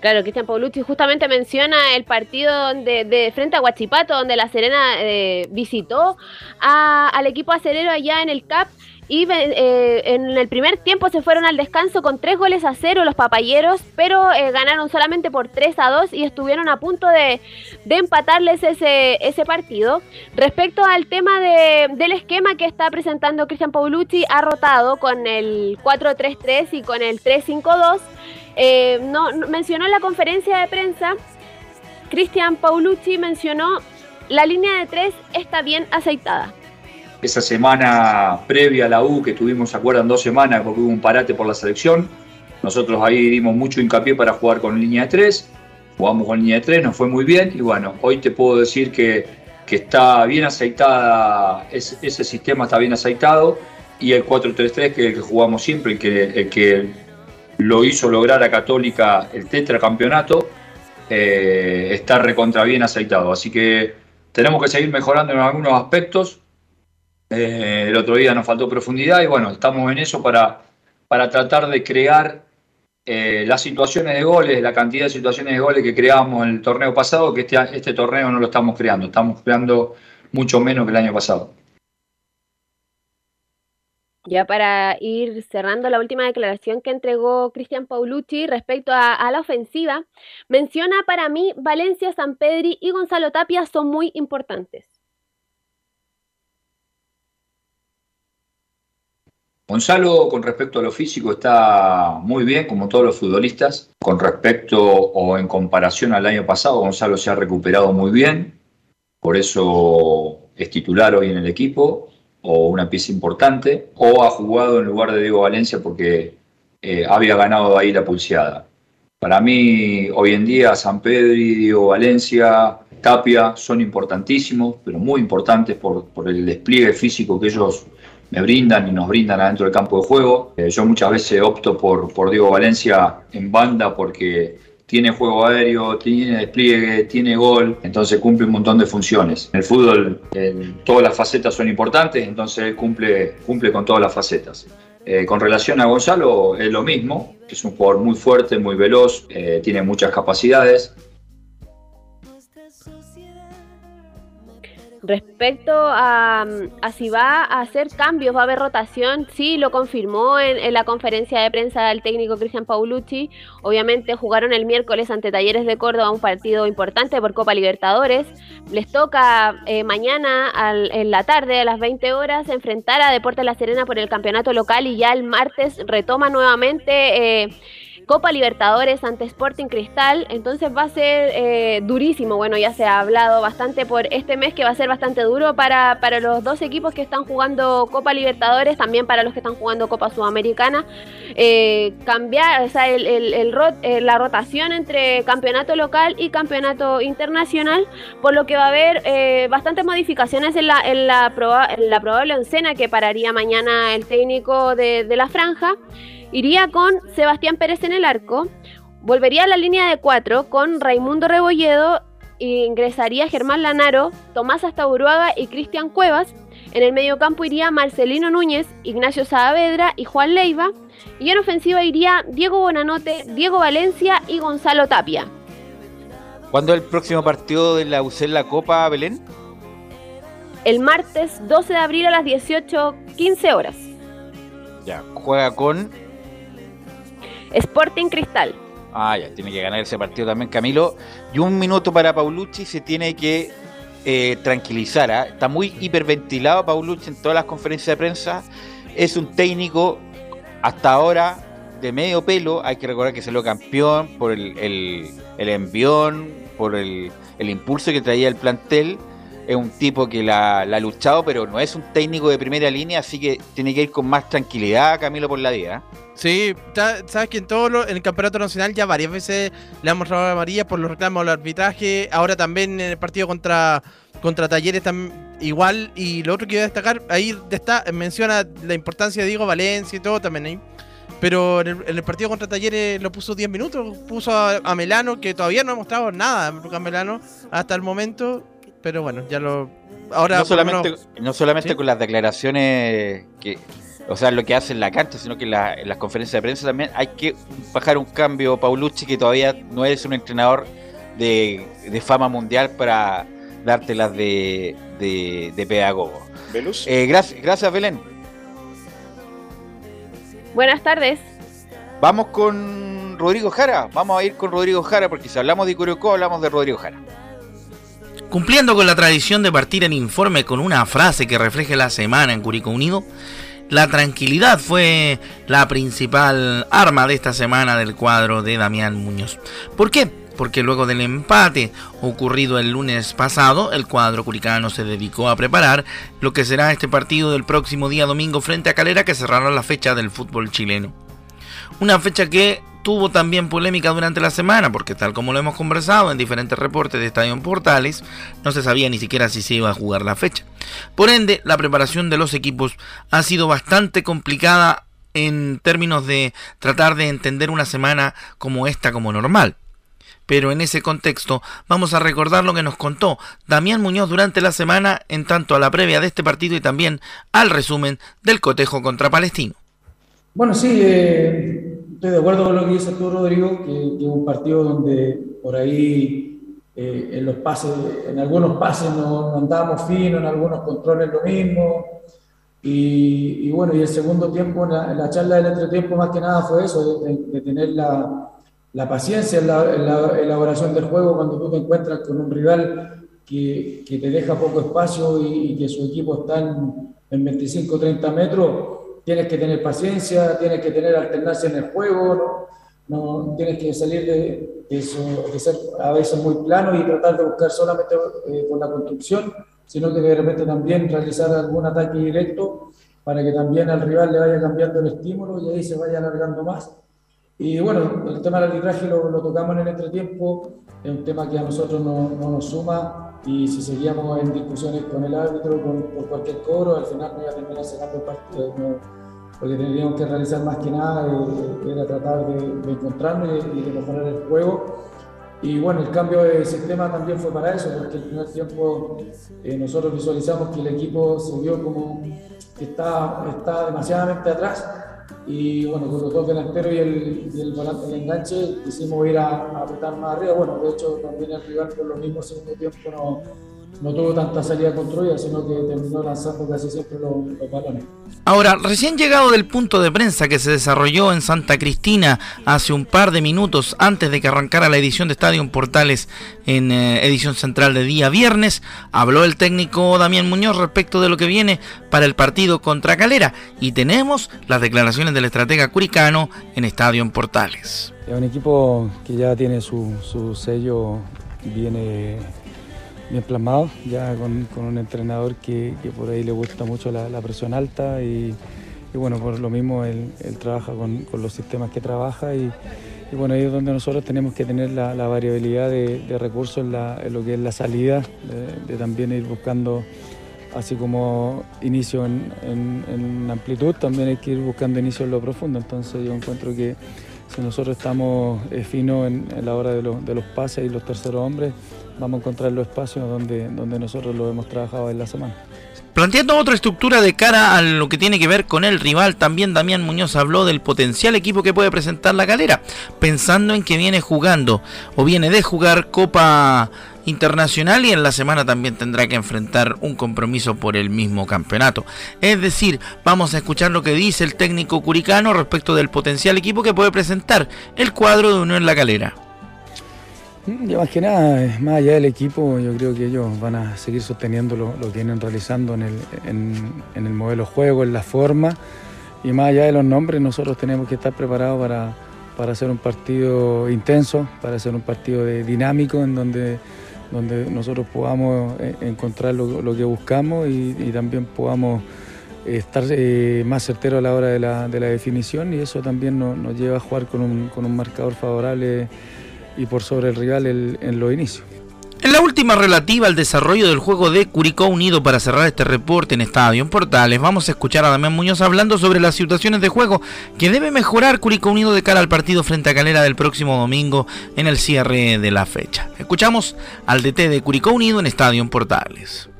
Claro, Cristian Paulucci justamente menciona el partido donde, de frente a Huachipato, donde la Serena eh, visitó al equipo acerero allá en el CAP y eh, en el primer tiempo se fueron al descanso con tres goles a cero los papayeros, pero eh, ganaron solamente por 3 a 2 y estuvieron a punto de, de empatarles ese, ese, partido. Respecto al tema de, del esquema que está presentando Cristian Paulucci, ha rotado con el 4-3-3 y con el 3-5-2. Eh, no, mencionó en la conferencia de prensa, Cristian Paulucci mencionó, la línea de tres está bien aceitada esa semana previa a la U que tuvimos, ¿se acuerdan? Dos semanas porque hubo un parate por la selección. Nosotros ahí dimos mucho hincapié para jugar con línea de tres. Jugamos con línea de tres, nos fue muy bien. Y bueno, hoy te puedo decir que, que está bien aceitada, ese, sistema está bien aceitado. Y el 4-3-3, que es el que jugamos siempre, el que, que lo hizo lograr a Católica el tetracampeonato, eh, está recontra bien aceitado. Así que tenemos que seguir mejorando en algunos aspectos eh, el otro día nos faltó profundidad y bueno, estamos en eso para, para tratar de crear eh, las situaciones de goles, la cantidad de situaciones de goles que creábamos en el torneo pasado, que este, este torneo no lo estamos creando, estamos creando mucho menos que el año pasado. Ya para ir cerrando la última declaración que entregó Cristian Paulucci respecto a, a, la ofensiva, menciona para mí Valencia, San Pedri y Gonzalo Tapia son muy importantes. Gonzalo, con respecto a lo físico, está muy bien, como todos los futbolistas. Con respecto o en comparación al año pasado, Gonzalo se ha recuperado muy bien, por eso es titular hoy en el equipo, o una pieza importante, o ha jugado en lugar de Diego Valencia porque eh, había ganado ahí la pulseada. Para mí, hoy en día, San Pedri, Diego Valencia, Tapia son importantísimos, pero muy importantes por, por el despliegue físico que ellos me brindan y nos brindan adentro del campo de juego. Eh, yo muchas veces opto por, por Diego Valencia en banda porque tiene juego aéreo, tiene despliegue, tiene gol, entonces cumple un montón de funciones. En el fútbol todas las facetas son importantes, entonces cumple, cumple con todas las facetas. Eh, con relación a Gonzalo es lo mismo, es un jugador muy fuerte, muy veloz, eh, tiene muchas capacidades, Respecto a, a, si va a hacer cambios, va a haber rotación, sí, lo confirmó en, en la conferencia de prensa del técnico Cristian Paulucci. Obviamente jugaron el miércoles ante Talleres de Córdoba un partido importante por Copa Libertadores. Les toca eh, mañana al, en la tarde a las 20 horas enfrentar a Deportes La Serena por el campeonato local y ya el martes retoma nuevamente. Eh, Copa Libertadores ante Sporting Cristal, entonces va a ser eh, durísimo. Bueno, ya se ha hablado bastante por este mes que va a ser bastante duro para, para los dos equipos que están jugando Copa Libertadores, también para los que están jugando Copa Sudamericana. Eh, cambiar, o sea, el, el, el rot, eh, la rotación entre campeonato local y campeonato internacional, por lo que va a haber eh, bastantes modificaciones en la, en, la proba en la probable oncena que pararía mañana el técnico de, de la franja. Iría con Sebastián Pérez en el arco, volvería a la línea de cuatro con Raimundo Rebolledo, ingresaría Germán Lanaro, Tomás Astaburuaga y Cristian Cuevas. En el mediocampo iría Marcelino Núñez, Ignacio Saavedra y Juan Leiva. Y en ofensiva iría Diego Bonanote, Diego Valencia y Gonzalo Tapia. ¿Cuándo es el próximo partido de la UCL La Copa, Belén? El martes 12 de abril a las 18.15 horas. Ya, juega con Sporting Cristal. Ah, ya, tiene que ganar ese partido también Camilo. Y un minuto para Paulucci, se tiene que eh, tranquilizar. ¿eh? Está muy hiperventilado Paulucci en todas las conferencias de prensa. Es un técnico hasta ahora de medio pelo. Hay que recordar que salió campeón por el, el, el envión, por el, el, impulso que traía el plantel. Es un tipo que la, ha luchado, pero no es un técnico de primera línea, así que tiene que ir con más tranquilidad Camilo por la vida. ¿eh? Sí, sabes que en todo lo, en el campeonato nacional ya varias veces le hemos robado a María por los reclamos al arbitraje. Ahora también en el partido contra, contra Talleres también igual. Y lo otro que voy a destacar, ahí está, menciona la importancia de Diego Valencia y todo también ahí. Pero en el, partido contra Talleres lo puso 10 minutos. Puso a, Melano, que todavía no ha mostrado nada, Melano, hasta el momento. Pero bueno, ya lo. Ahora no solamente, no solamente ¿sí? con las declaraciones que o sea, lo que hace en la cancha, sino que en, la, en, las conferencias de prensa también hay que bajar un cambio. Paulucci, que todavía no es un entrenador de, de fama mundial para dártelas de, de, de pedagogo. Eh, gracias, gracias, Belén. Buenas tardes. Vamos con Rodrigo Jara. Vamos a ir con Rodrigo Jara, porque si hablamos de Curicó, hablamos de Rodrigo Jara. Cumpliendo con la tradición de partir el informe con una frase que refleje la semana en Curicó Unido, la tranquilidad fue la principal arma de esta semana del cuadro de Damián Muñoz. ¿Por qué? Porque luego del empate ocurrido el lunes pasado, el cuadro curicano se dedicó a preparar lo que será este partido del próximo día domingo frente a Calera que cerrará la fecha del fútbol chileno. Una fecha que tuvo también polémica durante la semana, porque tal como lo hemos conversado en diferentes reportes de Estadio Portales, no se sabía ni siquiera si se iba a jugar la fecha. Por ende, la preparación de los equipos ha sido bastante complicada en términos de tratar de entender una semana como esta como normal. Pero en ese contexto vamos a recordar lo que nos contó Damián Muñoz durante la semana en tanto a la previa de este partido y también al resumen del cotejo contra Palestino. Bueno, sí, eh, estoy de acuerdo con lo que dice tú, Rodrigo, que, es un partido donde por ahí eh, en los pases, en algunos pases no, no andábamos finos, en algunos controles lo mismo. Y, y, bueno, y el segundo tiempo, en la, en la, charla del entretiempo, más que nada fue eso, de, tener la, la paciencia en la, elaboración del juego cuando tú te encuentras con un rival que, que te deja poco espacio y, y, que su equipo está en, en 25-30 metros tienes que tener paciencia, tienes que tener alternancia en el juego, ¿no? no tienes que salir de, eso, de ser a veces muy plano y tratar de buscar solamente eh, con la construcción, sino que de repente también realizar algún ataque directo para que también al rival le vaya cambiando el estímulo y ahí se vaya alargando más. Y bueno, el tema del arbitraje lo, lo tocamos en el entretiempo, es un tema que a nosotros no, no, nos suma y si seguíamos en discusiones con el árbitro por cualquier cobro, al final no iba a terminar sacando el partido. lo que que realizar más que nada eh, era tratar de, de encontrarnos y, de mejorar el juego. Y bueno, el cambio de sistema también fue para eso, porque el primer tiempo eh, nosotros visualizamos que el equipo se vio como que está, está demasiadamente atrás y bueno, con los dos delanteros y el, y el volante de enganche quisimos ir a, apretar más arriba. Bueno, de hecho también el rival por lo mismo segundo tiempo no, no tuvo tanta salida construida, sino que terminó lanzando casi siempre los, los, balones. Ahora, recién llegado del punto de prensa que se desarrolló en Santa Cristina hace un par de minutos antes de que arrancara la edición de Estadio Portales en eh, edición central de día viernes, habló el técnico Damián Muñoz respecto de lo que viene para el partido contra Calera y tenemos las declaraciones del estratega curicano en Estadio Portales. Es un equipo que ya tiene su, su sello, viene bien plasmado, ya con, con un entrenador que, que, por ahí le gusta mucho la, presión alta y, bueno, por lo mismo él, trabaja con, con, los sistemas que trabaja y, bueno, ahí es donde nosotros tenemos que tener la, variabilidad de, recursos en, lo que es la salida, de, también ir buscando, así como inicio en, en, amplitud, también hay que ir buscando inicio en lo profundo, entonces yo encuentro que si nosotros estamos eh, finos en, la hora de, los pases y los terceros hombres, vamos a encontrar los espacios donde, donde nosotros lo hemos trabajado en la semana. Planteando otra estructura de cara a lo que tiene que ver con el rival, también Damián Muñoz habló del potencial equipo que puede presentar la galera, pensando en que viene jugando o viene de jugar Copa Internacional y en la semana también tendrá que enfrentar un compromiso por el mismo campeonato. Es decir, vamos a escuchar lo que dice el técnico curicano respecto del potencial equipo que puede presentar el cuadro de Unión La Calera. Yo más que nada, más allá del equipo, yo creo que ellos van a seguir sosteniendo lo, lo que vienen realizando en el, en, el modelo juego, en la forma, y más allá de los nombres, nosotros tenemos que estar preparados para, para hacer un partido intenso, para hacer un partido de, dinámico, en donde, donde nosotros podamos eh, encontrar lo, lo que buscamos y, y, también podamos estar eh, más certeros a la hora de la, de la definición, y eso también nos, nos lleva a jugar con un, con un marcador favorable y por sobre el rival el, en los inicios. En la última relativa al desarrollo del juego de Curicó Unido para cerrar este reporte en Estadio en Portales, vamos a escuchar a Damián Muñoz hablando sobre las situaciones de juego que debe mejorar Curicó Unido de cara al partido frente a Calera del próximo domingo en el cierre de la fecha. Escuchamos al DT de Curicó Unido en Estadio en Portales.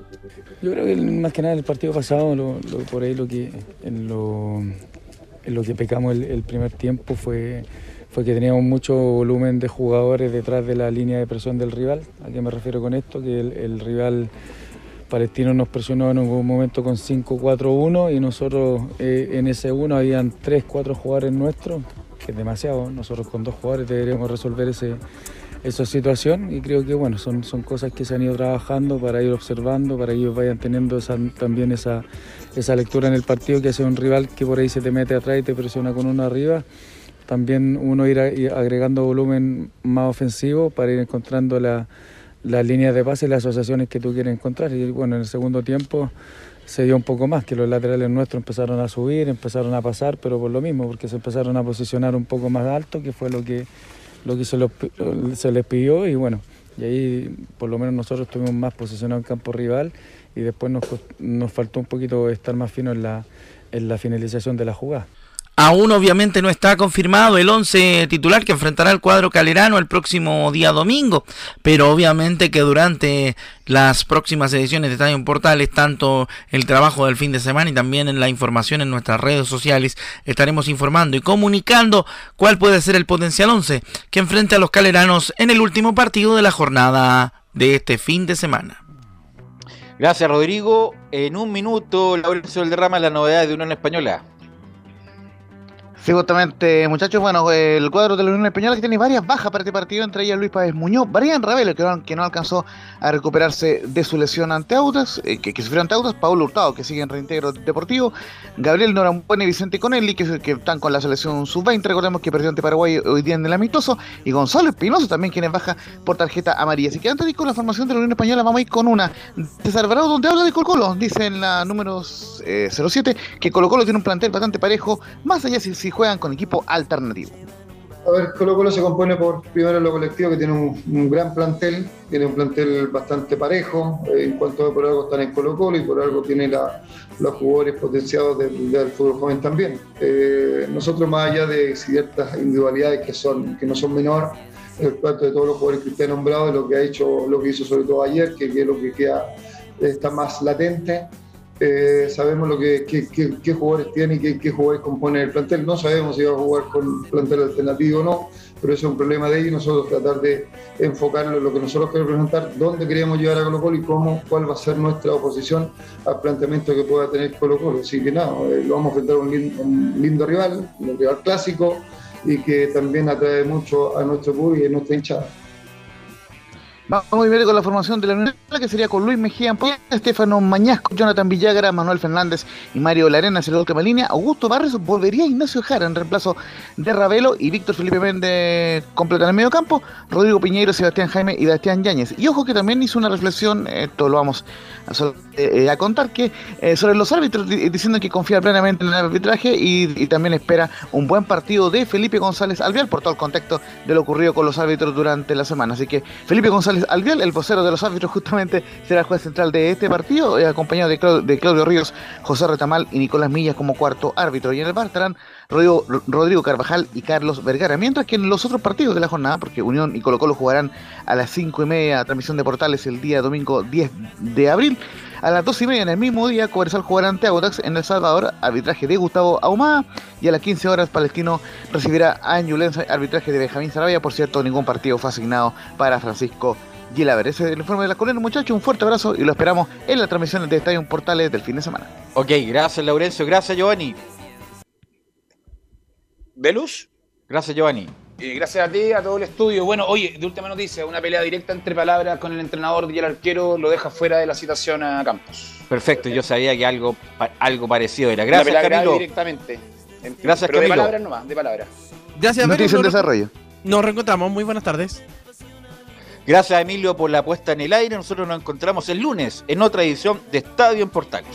Yo creo que más que nada el partido pasado, lo, lo, por ahí lo que en lo, en lo que pecamos el, el primer tiempo fue fue que teníamos mucho volumen de jugadores detrás de la línea de presión del rival. ¿A qué me refiero con esto? Que el, rival palestino nos presionó en un momento con 5-4-1 y nosotros eh, en ese 1 habían 3-4 jugadores nuestros, que es demasiado. Nosotros con dos jugadores deberíamos resolver esa situación y creo que bueno, son, son cosas que se han ido trabajando para ir observando, para que ellos vayan teniendo también esa, esa lectura en el partido que hace un rival que por ahí se te mete atrás y te presiona con uno arriba también uno ir agregando volumen más ofensivo para ir encontrando la, las líneas de pase y las asociaciones que tú quieres encontrar. Y bueno, en el segundo tiempo se dio un poco más, que los laterales nuestros empezaron a subir, empezaron a pasar, pero por lo mismo, porque se empezaron a posicionar un poco más alto, que fue lo que, lo que se, lo, se les pidió y bueno, y ahí por lo menos nosotros estuvimos más posicionados en campo rival y después nos, nos faltó un poquito estar más fino en la, en la finalización de la jugada. Aún obviamente no está confirmado el 11 titular que enfrentará el cuadro calerano el próximo día domingo, pero obviamente que durante las próximas ediciones de Estadio Portales, tanto el trabajo del fin de semana y también en la información en nuestras redes sociales, estaremos informando y comunicando cuál puede ser el potencial 11 que enfrente a los caleranos en el último partido de la jornada de este fin de semana. Gracias Rodrigo. En un minuto, Laurencio Valderrama, la novedad de Unión Española. Sí, justamente, muchachos, bueno, el cuadro de la Unión Española que tiene varias bajas para este partido, entre ellas Luis Páez Muñoz, Brian Ravelo, que no, alcanzó a recuperarse de su lesión ante Audas, eh, que, sufrió ante Audas, Paulo Hurtado, que sigue en reintegro deportivo, Gabriel Norambuena y Vicente Conelli, que, que están con la selección sub-20, recordemos que perdió ante Paraguay hoy día en el amistoso, y Gonzalo Espinoso también, quien es baja por tarjeta amarilla. Así que antes de ir con la formación de la Unión Española, vamos a ir con una César Alvarado, donde habla de Colo Colo, dice en la número eh, 07, que Colo Colo tiene un plantel bastante parejo, más allá si, si juegan con equipo alternativo. A ver, Colo Colo se compone por primero lo colectivo que tiene un, gran plantel, tiene un plantel bastante parejo, eh, en cuanto a por algo están en Colo Colo y por algo tiene la, los jugadores potenciados del, fútbol joven también. Eh, nosotros más allá de ciertas individualidades que, son, que no son menores, el cuanto de todos los jugadores que usted ha nombrado, lo que ha hecho, lo que hizo sobre todo ayer, que, que es lo que queda, está más latente. Eh, sabemos lo que, qué jugadores tiene y qué, qué, jugadores componen el plantel. No sabemos si va a jugar con plantel alternativo o no, pero eso es un problema de ellos. Nosotros tratar de enfocarlo en lo que nosotros queremos presentar, dónde queremos llevar a Colo Colo y cómo, cuál va a ser nuestra oposición al planteamiento que pueda tener Colo Colo. Así que nada, eh, lo vamos a enfrentar a un lindo, un lindo rival, un rival clásico y que también atrae mucho a nuestro público y a nuestra hinchada. Vamos a ver con la formación de la Unión que sería con Luis Mejía Ampolla, Estefano Mañasco, Jonathan Villagra, Manuel Fernández y Mario Larena en la última línea. Augusto Barrios volvería Ignacio Jara en reemplazo de Ravelo y Víctor Felipe Méndez completan el medio campo. Rodrigo Piñeiro, Sebastián Jaime y Bastián Yáñez. Y ojo que también hizo una reflexión, esto lo vamos a, eh, a contar, que eh, sobre los árbitros, diciendo que confía plenamente en el arbitraje y, también espera un buen partido de Felipe González Alvial por todo el contexto de lo ocurrido con los árbitros durante la semana. Así que Felipe González Alvial, el vocero de los árbitros, justamente será el juez central de este partido, eh, acompañado de, Claudio, de Claudio Ríos, José Retamal y Nicolás Millas como cuarto árbitro. Y en el bar estarán Rodrigo, Rodrigo Carvajal y Carlos Vergara. Mientras que en los otros partidos de la jornada, porque Unión y Colo Colo jugarán a las 5 y media, transmisión de portales el día domingo 10 de abril. A las 2 y media en el mismo día, Coversal jugará ante Agotax en El Salvador, arbitraje de Gustavo Ahumada. Y a las 15 horas, Palestino recibirá a Ñulense, arbitraje de Benjamín Sarabia. Por cierto, ningún partido fue asignado para Francisco Gilaver. Ese es el informe de la colena, muchachos. Un fuerte abrazo y lo esperamos en las transmisiones de Estadio Portales del fin de semana. Ok, gracias, Laurencio. Gracias, Giovanni. ¿Velus? Gracias, Giovanni. Eh, gracias a ti, a todo el estudio. Bueno, oye, de última noticia, una pelea directa entre palabras con el entrenador y el arquero lo deja fuera de la citación a Campos. Perfecto, yo sabía que algo, algo parecido era. Gracias, una pelea Camilo. directamente. En, Gracias, pero Camilo. de palabras nomás, de palabras. Gracias, Noticia en Nos- desarrollo. Nos reencontramos. Muy buenas tardes. Gracias, Emilio, por la puesta en el aire. Nosotros nos encontramos el lunes en otra edición de Estadio en Portales.